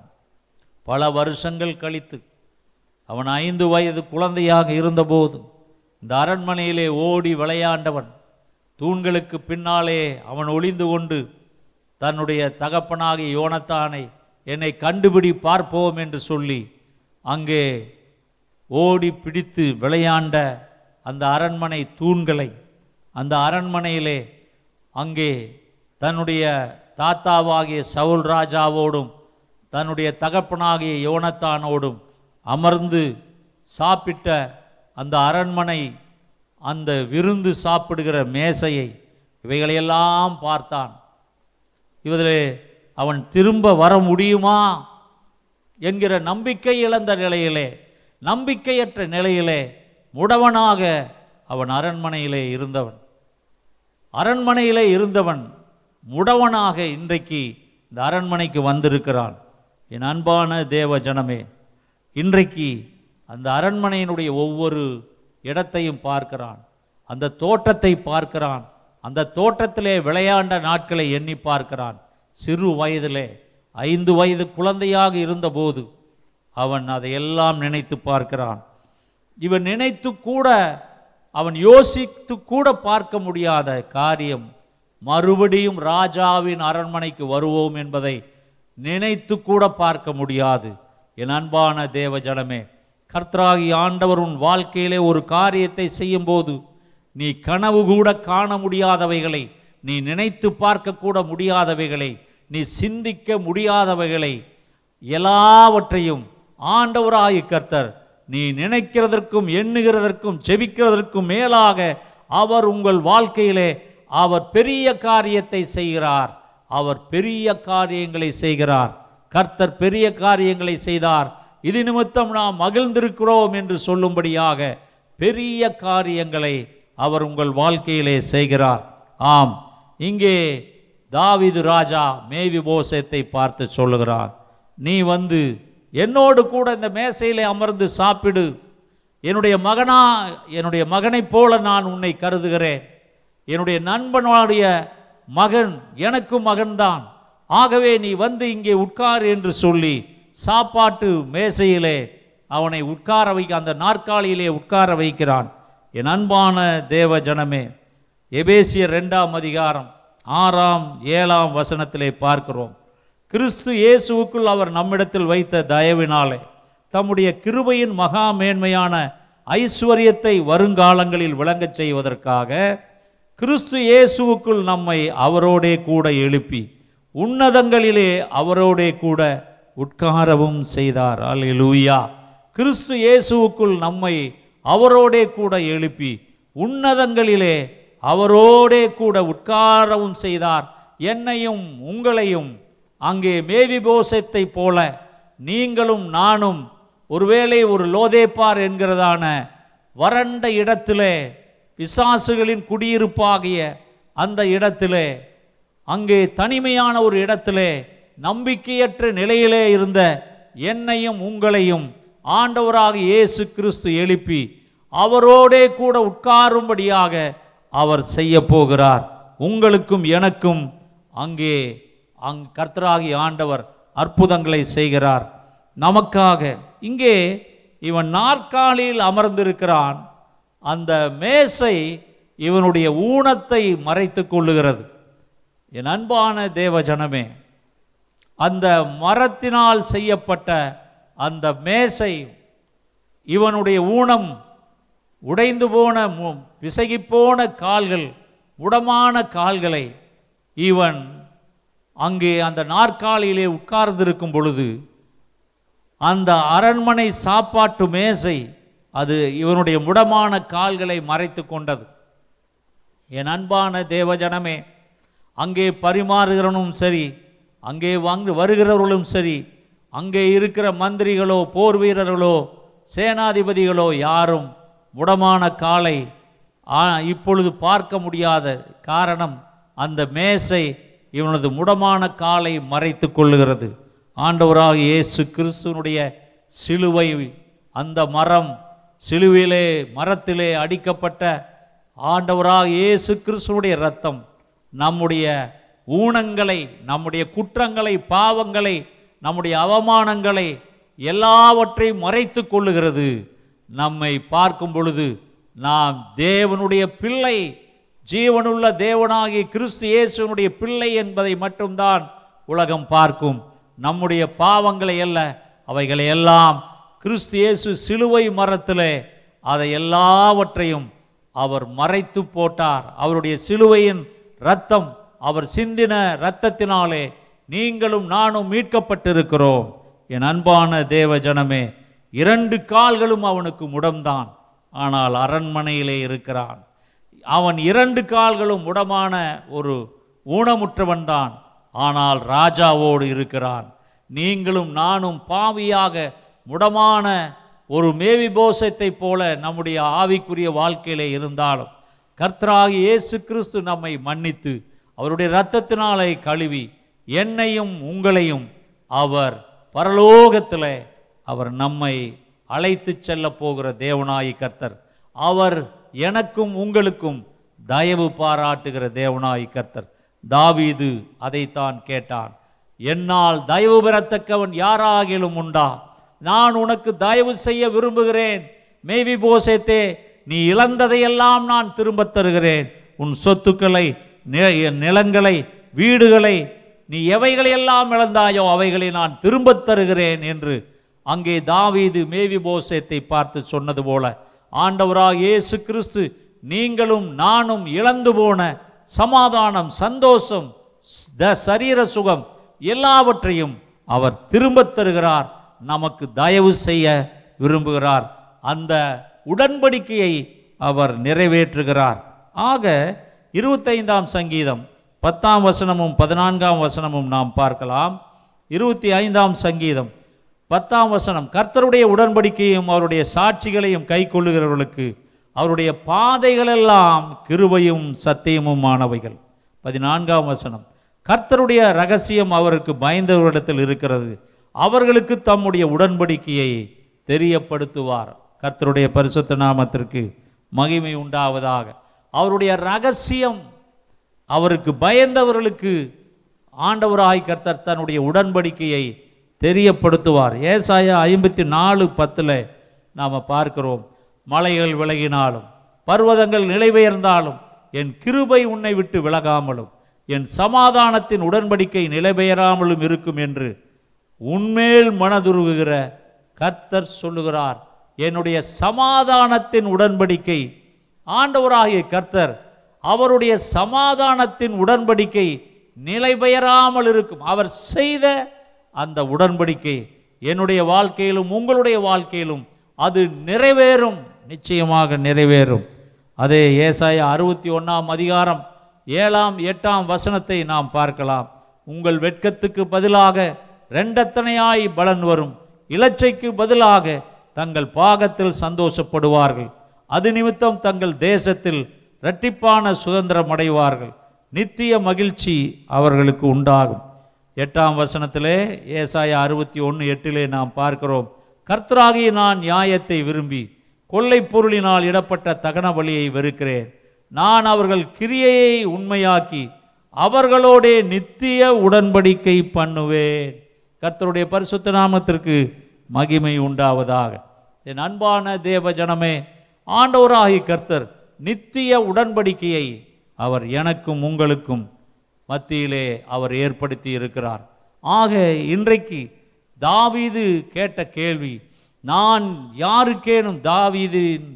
பல வருஷங்கள் கழித்து அவன் ஐந்து வயது குழந்தையாக இருந்தபோது இந்த அரண்மனையிலே ஓடி விளையாண்டவன் தூண்களுக்கு பின்னாலே அவன் ஒளிந்து கொண்டு தன்னுடைய தகப்பனாகிய யோனத்தானை என்னை கண்டுபிடி பார்ப்போம் என்று சொல்லி அங்கே ஓடி பிடித்து விளையாண்ட அந்த அரண்மனை தூண்களை அந்த அரண்மனையிலே அங்கே தன்னுடைய தாத்தாவாகிய சவுல் ராஜாவோடும் தன்னுடைய தகப்பனாகிய யோனத்தானோடும் அமர்ந்து சாப்பிட்ட அந்த அரண்மனை அந்த விருந்து சாப்பிடுகிற மேசையை இவைகளையெல்லாம் பார்த்தான். இவதிலே அவன் திரும்ப வர முடியுமா என்கிற நம்பிக்கை இழந்த நிலையிலே நம்பிக்கையற்ற நிலையிலே முடவனாக அவன் அரண்மனையிலே இருந்தவன். அரண்மனையிலே இருந்தவன் முடவனாக இன்றைக்கு இந்த அரண்மனைக்கு வந்திருக்கிறான். என் அன்பான தேவ ஜனமே இன்றைக்கு அந்த அரண்மனையினுடைய ஒவ்வொரு இடத்தையும் பார்க்கிறான். அந்த தோட்டத்தை பார்க்கிறான். அந்த தோட்டத்திலே விளையாண்ட நாட்களை எண்ணி பார்க்கிறான். சிறு வயதிலே ஐந்து வயது குழந்தையாக இருந்தபோது அவன் அதையெல்லாம் நினைத்து பார்க்கிறான். இவன் நினைத்து கூட அவன் யோசித்து கூட பார்க்க முடியாத காரியம் மறுபடியும் ராஜாவின் அரண்மனைக்கு வருவோம் என்பதை நினைத்து கூட பார்க்க முடியாது. என் அன்பான தேவ ஜனமே கர்த்தராகி ஆண்டவர் உன் வாழ்க்கையிலே ஒரு காரியத்தை செய்யும்போது நீ கனவு கூட காண முடியாதவைகளை நீ நினைத்து பார்க்க கூட முடியாதவைகளை நீ சிந்திக்க முடியாதவைகளை எல்லாவற்றையும் ஆண்டவராகி கர்த்தர் நீ நினைக்கிறதற்கும் எண்ணுகிறதற்கும் செபிக்கிறதற்கும் மேலாக அவர் உங்கள் வாழ்க்கையிலே அவர் பெரிய காரியத்தை செய்கிறார். அவர் பெரிய காரியங்களை செய்கிறார். கர்த்தர் பெரிய காரியங்களை செய்தார். இது நிமித்தம் நாம் மகிழ்ந்திருக்கிறோம் என்று சொல்லும்படியாக பெரிய காரியங்களை அவர் உங்கள் வாழ்க்கையிலே செய்கிறார். ஆம். இங்கே தாவிது ராஜா மேவி போசத்தை பார்த்து சொல்லுகிறார் நீ வந்து என்னோடு கூட இந்த மேசையில் அமர்ந்து சாப்பிடு. என்னுடைய மகனா என்னுடைய மகனைப் போல நான் உன்னை கருதுகிறேன். என்னுடைய நண்பனுடைய மகன் எனக்கும் மகன்தான். ஆகவே நீ வந்து இங்கே உட்கார் என்று சொல்லி சாப்பாட்டு மேசையிலே அவனை உட்கார வைக்க அந்த நாற்காலியிலே உட்கார வைக்கிறான். என் அன்பான தேவ ஜனமே எபேசிய ரெண்டாம் அதிகாரம். ஆறாம் ஏழாம் வசனத்திலே பார்க்கிறோம். கிறிஸ்து இயேசுவுக்குள் அவர் நம்மிடத்தில் வைத்த தயவினாலே தம்முடைய கிருபையின் மகா மேன்மையான ஐஸ்வர்யத்தை வருங்காலங்களில் விளங்கச் செய்வதற்காக கிறிஸ்து இயேசுவுக்குள் நம்மை அவரோடே கூட எழுப்பி உன்னதங்களிலே அவரோடே கூட உட்காரவும் செய்தார். அல்லேலூயா. கிறிஸ்து இயேசுவுக்குள் நம்மை அவரோடே கூட எழுப்பி உன்னதங்களிலே அவரோடே கூட உட்காரவும் செய்தார். என்னையும் உங்களையும் அங்கே மேவி போசத்தை போல நீங்களும் நானும் ஒருவேளை ஒரு லோதேப்பார் என்கிறதான வறண்ட இடத்திலே பிசாசுகளின் குடியிருப்பாகிய அந்த இடத்திலே அங்கே தனிமையான ஒரு இடத்திலே நம்பிக்கையற்ற நிலையிலே இருந்த என்னையும் உங்களையும் ஆண்டவராக இயேசு கிறிஸ்து எழுப்பி அவரோடே கூட உட்காரும்படியாக அவர் செய்ய போகிறார். உங்களுக்கும் எனக்கும் அங்கே அங் கர்த்தராகி ஆண்டவர் அற்புதங்களை செய்கிறார். நமக்காக இங்கே இவன் நாற்காலியில் அமர்ந்திருக்கிறான். அந்த மேசை இவனுடைய ஊனத்தை மறைத்து கொள்ளுகிறது. என் அன்பான தேவ ஜனமே அந்த மரத்தினால் செய்யப்பட்ட அந்த மேசை இவனுடைய ஊனம் உடைந்து போன பிசகிப்போன கால்கள் உடமான கால்களை இவன் அங்கே அந்த நாற்காலியிலே உட்கார்ந்திருக்கும் பொழுது அந்த அரண்மனை சாப்பாட்டு மேசை அது இவனுடைய முடமான கால்களை மறைத்து கொண்டது. என் அன்பான தேவஜனமே அங்கே பரிமாறுகிறவனும் சரி அங்கே வாங்க வருகிறவர்களும் சரி அங்கே இருக்கிற மந்திரிகளோ போர் வீரர்களோ சேனாதிபதிகளோ யாரும் முடமான காலை இப்பொழுது பார்க்க முடியாத காரணம் அந்த மேசை இவனது முடமான காலை மறைத்து கொள்ளுகிறது. ஆண்டவராக இயேசு கிறிஸ்துவனுடைய சிலுவை அந்த மரம் சிலுவிலே மரத்திலே அடிக்கப்பட்ட ஆண்டவராக இயேசு கிறிஸ்துவனுடைய ரத்தம் நம்முடைய ஊனங்களை நம்முடைய குற்றங்களை பாவங்களை நம்முடைய அவமானங்களை எல்லாவற்றையும் மறைத்து கொள்ளுகிறது. நம்மை பார்க்கும் பொழுது நாம் தேவனுடைய பிள்ளை ஜீவனுள்ள தேவனாகிய கிறிஸ்து இயேசுனுடைய பிள்ளை என்பதை மட்டும்தான் உலகம் பார்க்கும். நம்முடைய பாவங்களை அல்ல அவைகளை எல்லாம் கிறிஸ்து இயேசு சிலுவை மரத்திலே அதை எல்லாவற்றையும் அவர் மறைத்து போட்டார். அவருடைய சிலுவையின் இரத்தம் அவர் சிந்தின இரத்தத்தினாலே நீங்களும் நானும் மீட்கப்பட்டிருக்கிறோம். என் அன்பான தேவ ஜனமே இரண்டு கால்களும் அவனுக்கு முடம்தான். ஆனால் அரண்மனையிலே இருக்கிறான். அவன் இரண்டு கால்களும் உடமான ஒரு ஊனமுற்றவன்தான் ஆனால் ராஜாவோடு இருக்கிறான். நீங்களும் நானும் பாவியாக முடமான ஒரு மேவி போசத்தை போல நம்முடைய ஆவிக்குரிய வாழ்க்கையிலே இருந்தாலும் கர்த்தராக இயேசு கிறிஸ்து நம்மை மன்னித்து அவருடைய இரத்தத்தினாலே கழுவி என்னையும் உங்களையும் அவர் பரலோகத்தில் அவர் நம்மை அழைத்து செல்ல போகிற தேவனாயி கர்த்தர். அவர் எனக்கும் உங்களுக்கும் தயவு பாராட்டுகிற தேவனாயி கர்த்தர். தாவீது அதைத்தான் கேட்டான். என்னால் தயவு பெறத்தக்கவன் யாராகிலும் உண்டா? நான் உனக்கு தயவு செய்ய விரும்புகிறேன். மேவி போசேத்தே நீ இழந்ததையெல்லாம் நான் திரும்பத் தருகிறேன். உன் சொத்துக்களை நிலங்களை வீடுகளை நீ எவைகளையெல்லாம் இழந்தாயோ அவைகளை நான் திரும்பத் தருகிறேன் என்று அங்கே தாவீது மேவி போசேத்தை பார்த்து சொன்னது போல ஆண்டவராக இயேசு கிறிஸ்து நீங்களும் நானும் இழந்து போன சமாதானம் சந்தோஷம் த சரீர சுகம் எல்லாவற்றையும் அவர் திரும்பத் தருகிறார். நமக்கு தயவு செய்ய விரும்புகிறார். அந்த உடன்படிக்கையை அவர் நிறைவேற்றுகிறார். ஆக இருபத்தைந்தாம் சங்கீதம் பத்தாம் வசனமும் பதினான்காம் வசனமும் நாம் பார்க்கலாம். இருபத்தி ஐந்தாம் சங்கீதம் பத்தாம் வசனம் கர்த்தருடைய உடன்படிக்கையும் அவருடைய சாட்சிகளையும் கை கொள்ளுகிறவர்களுக்கு அவருடைய பாதைகளெல்லாம் கிருபையும் சத்தியமுமானவைகள் பதினான்காம் வசனம் கர்த்தருடைய ரகசியம் அவருக்கு பயந்தவரிடத்தில் இருக்கிறது. அவர்களுக்கு தம்முடைய உடன்படிக்கையை தெரியப்படுத்துவார். கர்த்தருடைய பரிசுத்த நாமத்திற்கு மகிமை உண்டாவதாக. அவருடைய ரகசியம் அவருக்கு பயந்தவர்களுக்கு ஆண்டவராய் கர்த்தர் தன்னுடைய உடன்படிக்கையை தெரியப்படுத்துவார். ஏசாயா ஐம்பத்தி நாலு பத்தில் நாம் பார்க்கிறோம் மலைகள் விலகினாலும் பர்வதங்கள் நிலைபெயர்ந்தாலும் என் கிருபை உன்னை விட்டு விலகாமலும் என் சமாதானத்தின் உடன்படிக்கை நிலைபெயராமலும் இருக்கும் என்று உன்மேல் மனதுருகுகிற கர்த்தர் சொல்லுகிறார். என்னுடைய சமாதானத்தின் உடன்படிக்கை ஆண்டவராகிய கர்த்தர் அவருடைய சமாதானத்தின் உடன்படிக்கை நிலைபெயராமல் இருக்கும் அவர் செய்த அந்த உடன்படிக்கை என்னுடைய வாழ்க்கையிலும் உங்களுடைய வாழ்க்கையிலும் அது நிறைவேறும் நிச்சயமாக நிறைவேறும். அதே ஏசாய அறுபத்தி ஒன்றாம் அதிகாரம் ஏழாம் எட்டாம் வசனத்தை நாம் பார்க்கலாம். உங்கள் வெட்கத்துக்கு பதிலாக ரெண்டத்தனையாய் பலன் வரும். இலச்சைக்கு பதிலாக தங்கள் பாகத்தில் சந்தோஷப்படுவார்கள். அது நிமித்தம் தங்கள் தேசத்தில் இரட்டிப்பான சுதந்திரம் அடைவார்கள். நித்திய மகிழ்ச்சி அவர்களுக்கு உண்டாகும். எட்டாம் வசனத்திலே ஏசாயா அறுபத்தி ஒன்று எட்டிலே நாம் பார்க்கிறோம் கர்த்தராகிய நான் நியாயத்தை விரும்பி கொள்ளை பொருளினால் இடப்பட்ட தகன வழியை வெறுக்கிறேன். நான் அவர்கள் கிரியையை உண்மையாக்கி அவர்களோடே நித்திய உடன்படிக்கை பண்ணுவேன். கர்த்தருடைய பரிசுத்த நாமத்திற்கு மகிமை உண்டாவதாக. என் அன்பான தேவ ஜனமே ஆண்டவராகி கர்த்தர் நித்திய உடன்படிக்கையை அவர் எனக்கும் உங்களுக்கும் மத்தியிலே அவர் ஏற்படுத்தி இருக்கிறார். ஆக இன்றைக்கு தாவீது கேட்ட கேள்வி நான் யாருக்கேனும் தாவீதின்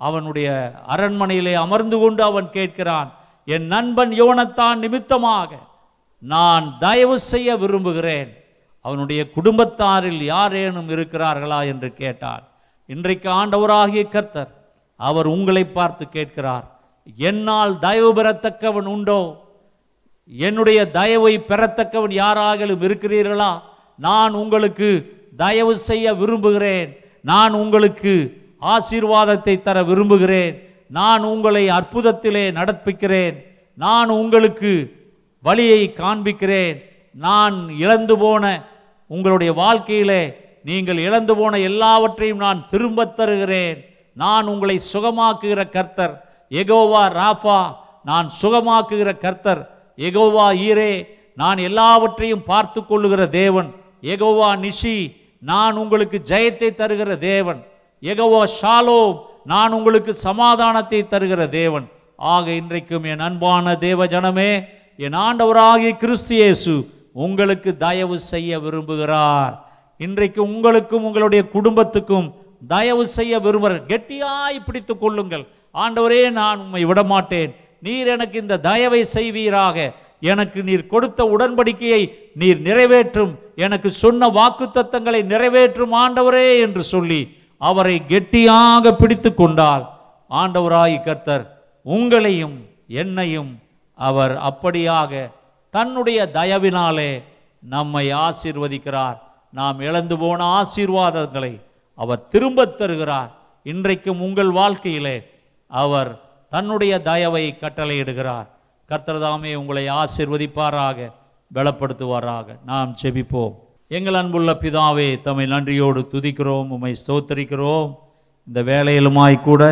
அவனுடைய அரண்மனையிலே அமர்ந்து கொண்டு அவன் கேட்கிறான் என் நண்பன் யோனத்தான் நிமித்தமாக நான் தயவு செய்ய விரும்புகிறேன். அவனுடைய குடும்பத்தாரில் யாரேனும் இருக்கிறார்களா? என்று கேட்டான் இன்றைக்கு ஆண்டவராகிய கர்த்தர் அவர் உங்களை பார்த்து கேட்கிறார் என்னால் தயவு பெறத்தக்கவன் உண்டோ? என்னுடைய தயவை பெறத்தக்கவன் யாராகலும் இருக்கிறீர்களா? நான் உங்களுக்கு தயவு செய்ய விரும்புகிறேன். நான் உங்களுக்கு ஆசீர்வாதத்தை தர விரும்புகிறேன். நான் உங்களை அற்புதத்திலே நடப்பிக்கிறேன். நான் உங்களுக்கு வழியை காண்பிக்கிறேன். நான் இழந்து போன உங்களுடைய வாழ்க்கையிலே நீங்கள் இழந்து போன எல்லாவற்றையும் நான் திரும்பத் தருகிறேன். நான் உங்களை சுகமாக்குகிற கர்த்தர். எகோவா ராஃபா நான் சுகமாக்குகிற கர்த்தர். எகோவா ஈரே நான் எல்லாவற்றையும் பார்த்து கொள்ளுகிற தேவன். எகோவா நிஷி நான் உங்களுக்கு ஜெயத்தை தருகிற தேவன். எகோவா ஷாலோ நான் உங்களுக்கு சமாதானத்தை தருகிற தேவன். ஆக இன்றைக்கும் என் அன்பான தேவ ஜனமே என் ஆண்டவராகிய கிறிஸ்து இயேசு உங்களுக்கு தயவு செய்ய விரும்புகிறார். இன்றைக்கு உங்களுக்கும் உங்களுடைய குடும்பத்துக்கும் தயவு செய்ய விரும்புகிறார். கெட்டியாய் பிடித்து கொள்ளுங்கள். ஆண்டவரே நான் உம்மை விடமாட்டேன். நீர் எனக்கு இந்த தயவை செய்வீராக. எனக்கு நீர் கொடுத்த உடன்படிக்கையை நீர் நிறைவேற்றும். எனக்கு சொன்ன வாக்குத்தத்தங்களை நிறைவேற்றும் ஆண்டவரே என்று சொல்லி அவரை கெட்டியாக பிடித்து கொண்டால் ஆண்டவராய் கர்த்தர் உங்களையும் என்னையும் அவர் அப்படியாக தன்னுடைய தயவினாலே நம்மை ஆசீர்வதிக்கிறார். நாம் இழந்து போன ஆசீர்வாதங்களை அவர் திரும்பத் தருகிறார். இன்றைக்கும் உங்கள் வாழ்க்கையிலே அவர் தன்னுடைய தயவை கட்டளையிடுகிறார். கர்த்தர்தாமே உங்களை ஆசீர்வதிப்பாராக பலப்படுத்துவாராக. நாம் செபிப்போம் எங்கள் அன்புள்ள பிதாவே தம்மை நன்றியோடு துதிக்கிறோம் உம்மை ஸ்தோத்தரிக்கிறோம். இந்த வேலையிலுமாய் கூட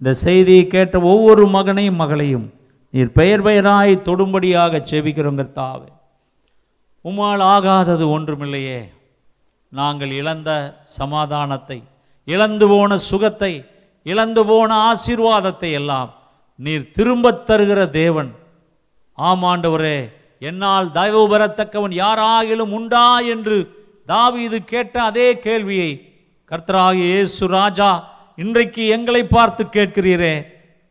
இந்த செய்தியை கேட்ட ஒவ்வொரு மகனையும் மகளையும் நீர் பெயர் பெயராய் தொடும்படியாக செபிக்கிறோங்கிற கர்த்தாவே. உம்மால் ஆகாதது ஒன்றுமில்லையே. நாங்கள் இழந்த சமாதானத்தை இழந்து போன சுகத்தை இழந்து போன ஆசீர்வாதத்தை எல்லாம் நீர் திரும்பத் தருகிற தேவன். ஆமாண்டவரே என்னால் தயவு பெறத்தக்கவன் யாராகிலும் உண்டா என்று தாவீது கேட்ட அதே கேள்வியை கர்த்தராகிய இயேசு ராஜா இன்றைக்கு எங்களை பார்த்து கேட்கிறீரே.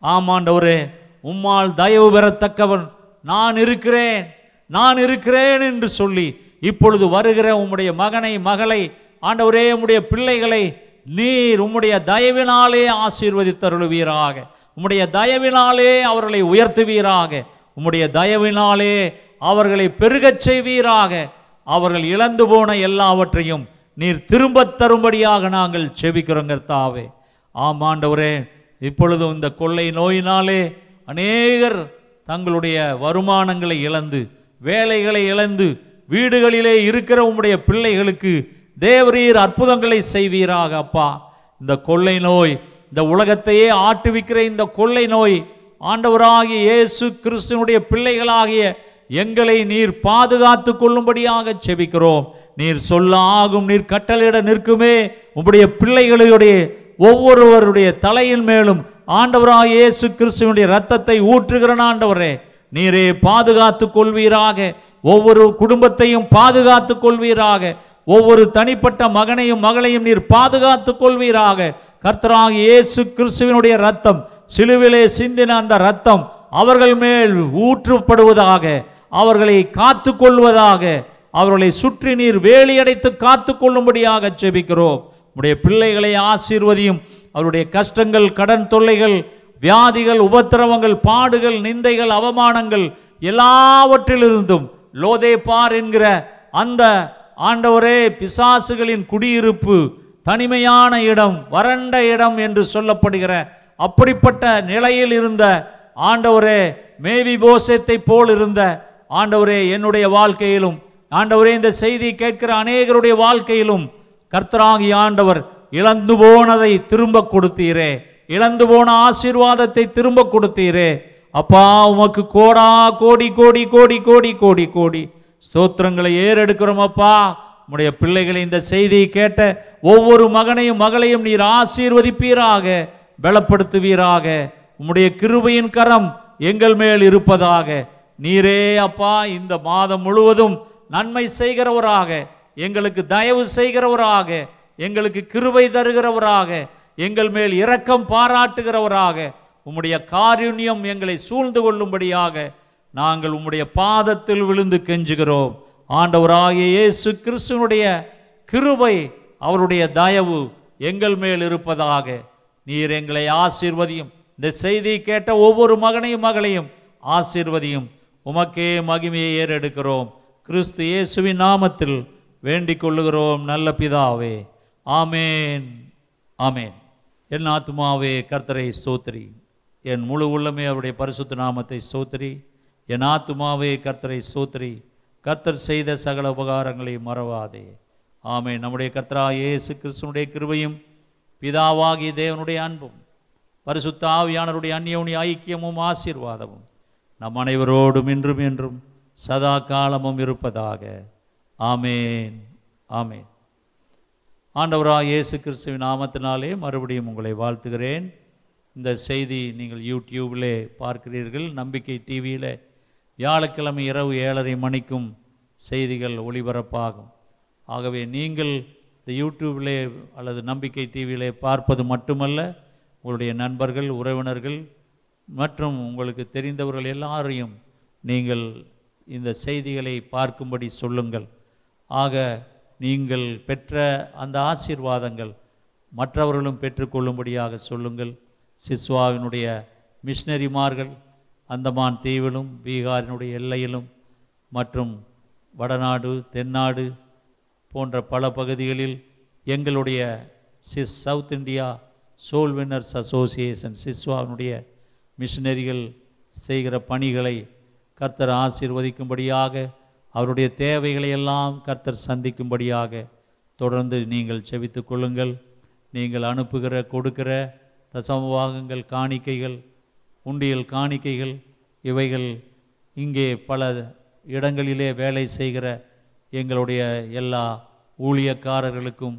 ஆமாண்டவரே உம்மால் தயவு பெறத்தக்கவன் நான் இருக்கிறேன் நான் இருக்கிறேன் என்று சொல்லி இப்பொழுது வருகிற உம்முடைய மகனை மகளை ஆண்டவரே உம்முடைய பிள்ளைகளை நீர் உம்முடைய தயவினாலே ஆசீர்வதித்தருளுவீராக. உம்முடைய தயவினாலே அவர்களை உயர்த்துவீராக. உம்முடைய தயவினாலே அவர்களை பெருகச் செய்வீராக. அவர்கள் இழந்து போன எல்லாவற்றையும் நீர் திரும்பத் தரும்படியாக நாங்கள் செவிக்கிறோங்க தாவே ஆமாண்டவரே இப்பொழுதும் இந்த கொள்ளை நோயினாலே அநேகர் தங்களுடைய வருமானங்களை இழந்து வேலைகளை இழந்து வீடுகளிலே இருக்கிற உம்முடைய பிள்ளைகளுக்கு தேவரீர் அற்புதங்களை செய்வீராக அப்பா. இந்த கொள்ளை நோய் இந்த உலகத்தையே ஆட்டுவிக்கிற இந்த கொள்ளை நோய் ஆண்டவராகிய இயேசு கிறிஸ்துவனுடைய பிள்ளைகளாகிய எங்களை நீர் பாதுகாத்து கொள்ளும்படியாக செபிக்கிறோம். நீர் சொல்ல ஆகும் நீர் கட்டளையிட நிற்குமே. உம்முடைய பிள்ளைகளுடைய ஒவ்வொருவருடைய தலையின் மேலும் ஆண்டவராக இயேசு கிறிஸ்துவனுடைய ரத்தத்தை ஊற்றுகிற ஆண்டவரே. நீரே பாதுகாத்து கொள்வீராக. ஒவ்வொரு குடும்பத்தையும் பாதுகாத்து கொள்வீராக. ஒவ்வொரு தனிப்பட்ட மகனையும் மகளையும் நீர் பாதுகாத்துக் கொள்வீராக. கர்த்தராக இயேசு கிறிஸ்துவினுடைய ரத்தம் சிலுவிலே சிந்தின அந்த ரத்தம் அவர்கள் மேல் ஊற்றப்படுவதாக அவர்களை காத்து கொள்வதாக அவர்களை சுற்றி நீர் வேலியடைத்து காத்து கொள்ளும்படியாக செபிக்கிறோம் உடைய பிள்ளைகளை ஆசீர்வதியும். அவருடைய கஷ்டங்கள் கடன் தொல்லைகள் வியாதிகள் உபத்திரவங்கள் பாடுகள் நிந்தைகள் அவமானங்கள் எல்லாவற்றிலிருந்தும் லோதேபார் என்கிற அந்த ஆண்டவரே பிசாசுகளின் குடியிருப்பு தனிமையான இடம் வறண்ட இடம் என்று சொல்லப்படுகிற அப்படிப்பட்ட நிலையில் இருந்த ஆண்டவரே மேவி போசத்தை போல் இருந்த ஆண்டவரே என்னுடைய வாழ்க்கையிலும் ஆண்டவரே இந்த செய்தி கேட்கிற அநேகருடைய வாழ்க்கையிலும் கர்த்தராகி ஆண்டவர் இழந்து போனதை திரும்ப கொடுத்தீரே. இழந்து போன ஆசீர்வாதத்தை திரும்ப கொடுத்தீரே. அப்பா உமக்கு கோடா கோடி கோடி கோடி கோடி கோடி கோடி. ஸ்தோத்திரங்களை ஏறெடுக்கிறோமப்பா உடைய பிள்ளைகளை இந்த செய்தியை கேட்ட ஒவ்வொரு மகனையும் மகளையும் நீர் ஆசீர்வதிப்பீராக பலப்படுத்துவீராக. உம்முடைய கிருபையின் கரம் எங்கள் மேல் இருப்பதாக. நீரே அப்பா இந்த மாதம் முழுவதும் நன்மை செய்கிறவராக எங்களுக்கு தயவு செய்கிறவராக எங்களுக்கு கிருபை தருகிறவராக எங்கள் மேல் இரக்கம் பாராட்டுகிறவராக உம்முடைய காருண்யம் எங்களை சூழ்ந்து கொள்ளும்படியாக நாங்கள் உம்முடைய பாதத்தில் விழுந்து கெஞ்சுகிறோம். ஆண்டவராகிய இயேசு கிறிஸ்துவனுடைய கிருபை அவருடைய தயவு எங்கள் மேல் இருப்பதாக. நீர் எங்களை ஆசீர்வதியும். இந்த செய்தி கேட்ட ஒவ்வொரு மகனையும் மகளையும் ஆசீர்வதியும். உமக்கே மகிமையை ஏறெடுக்கிறோம். கிறிஸ்து இயேசுவின் நாமத்தில் வேண்டிக் கொள்ளுகிறோம் நல்ல பிதாவே. ஆமேன். ஆமேன். என் ஆத்மாவே கர்த்தரை சோத்திரி என் முழு உள்ளமே அவருடைய பரிசுத்த நாமத்தை சோத்திரி என் ஆத்துமாவே கர்த்தரை சோத்திரி. கர்த்தர் செய்த சகல உபகாரங்களை மறவாதே. ஆமே நம்முடைய கர்த்தரா இயேசு கிறிஸ்துனுடைய கிருபையும் பிதாவாகிய தேவனுடைய அன்பும் பரிசுத்த ஆவியானருடைய அந்யோனி ஐக்கியமும் ஆசீர்வாதமும் நம் அனைவரோடும் இன்றும் என்றும் சதா காலமும் இருப்பதாக. ஆமேன். ஆமேன். ஆண்டவராக இயேசு கிறிஸ்துவின் நாமத்தினாலே மறுபடியும் உங்களை வாழ்த்துகிறேன். இந்த செய்தி நீங்கள் யூடியூபிலே பார்க்கிறீர்கள். நம்பிக்கை டிவியில் வியாழக்கிழமை இரவு ஏழரை மணிக்கும் செய்திகள் ஒளிபரப்பாகும். ஆகவே நீங்கள் இந்த யூடியூபிலே அல்லது நம்பிக்கை டிவியிலே பார்ப்பது மட்டுமல்ல உங்களுடைய நண்பர்கள் உறவினர்கள் மற்றும் உங்களுக்கு தெரிந்தவர்கள் எல்லாரையும் நீங்கள் இந்த செய்திகளை பார்க்கும்படி சொல்லுங்கள். ஆக நீங்கள் பெற்ற அந்த ஆசீர்வாதங்கள் மற்றவர்களும் பெற்றுக்கொள்ளும்படியாக சொல்லுங்கள். சிஸ்வாவினுடைய மிஷினரிமார்கள் அந்தமான் தீவிலும் பீகாரினுடைய எல்லையிலும் மற்றும் வடநாடு தென்னாடு போன்ற பல பகுதிகளில் எங்களுடைய sis South India Soul Winners Association சிஸ்வாவினுடைய மிஷினரிகள் செய்கிற பணிகளை கர்த்தர் ஆசீர்வதிக்கும்படியாக அவருடைய தேவைகளை எல்லாம் கர்த்தர் சந்திக்கும்படியாக தொடர்ந்து நீங்கள் செவித்துக்கொள்ளுங்கள் நீங்கள் அனுப்புகிற கொடுக்கிற தசமபாகங்கள் காணிக்கைகள் உண்டியல் காணிக்கைகள் இவைகள் இங்கே பல இடங்களிலே வேலை செய்கிற எங்களுடைய எல்லா ஊழியக்காரர்களுக்கும்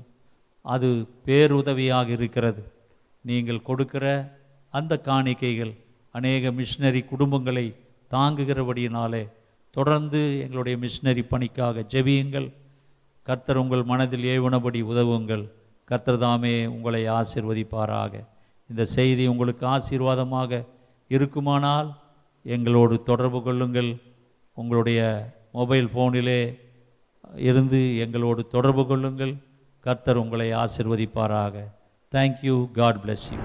அது பேருதவியாக இருக்கிறது. நீங்கள் கொடுக்கிற அந்த காணிக்கைகள் அநேக மிஷினரி குடும்பங்களை தாங்குகிறபடியினாலே தொடர்ந்து எங்களுடைய மிஷினரி பணிக்காக ஜெபியுங்கள். கர்த்தர் உங்கள் மனதில் ஏவுனபடி உதவுங்கள். கர்த்தர் தாமே உங்களை ஆசீர்வதிப்பாராக. இந்த செய்தி உங்களுக்கு ஆசீர்வாதமாக இருக்குமானால் எங்களோடு தொடர்பு கொள்ளுங்கள். உங்களுடைய மொபைல் ஃபோனிலே இருந்து எங்களோடு தொடர்பு கொள்ளுங்கள். கர்த்தர் உங்களை ஆசிர்வதிப்பாராக. Thank you God bless you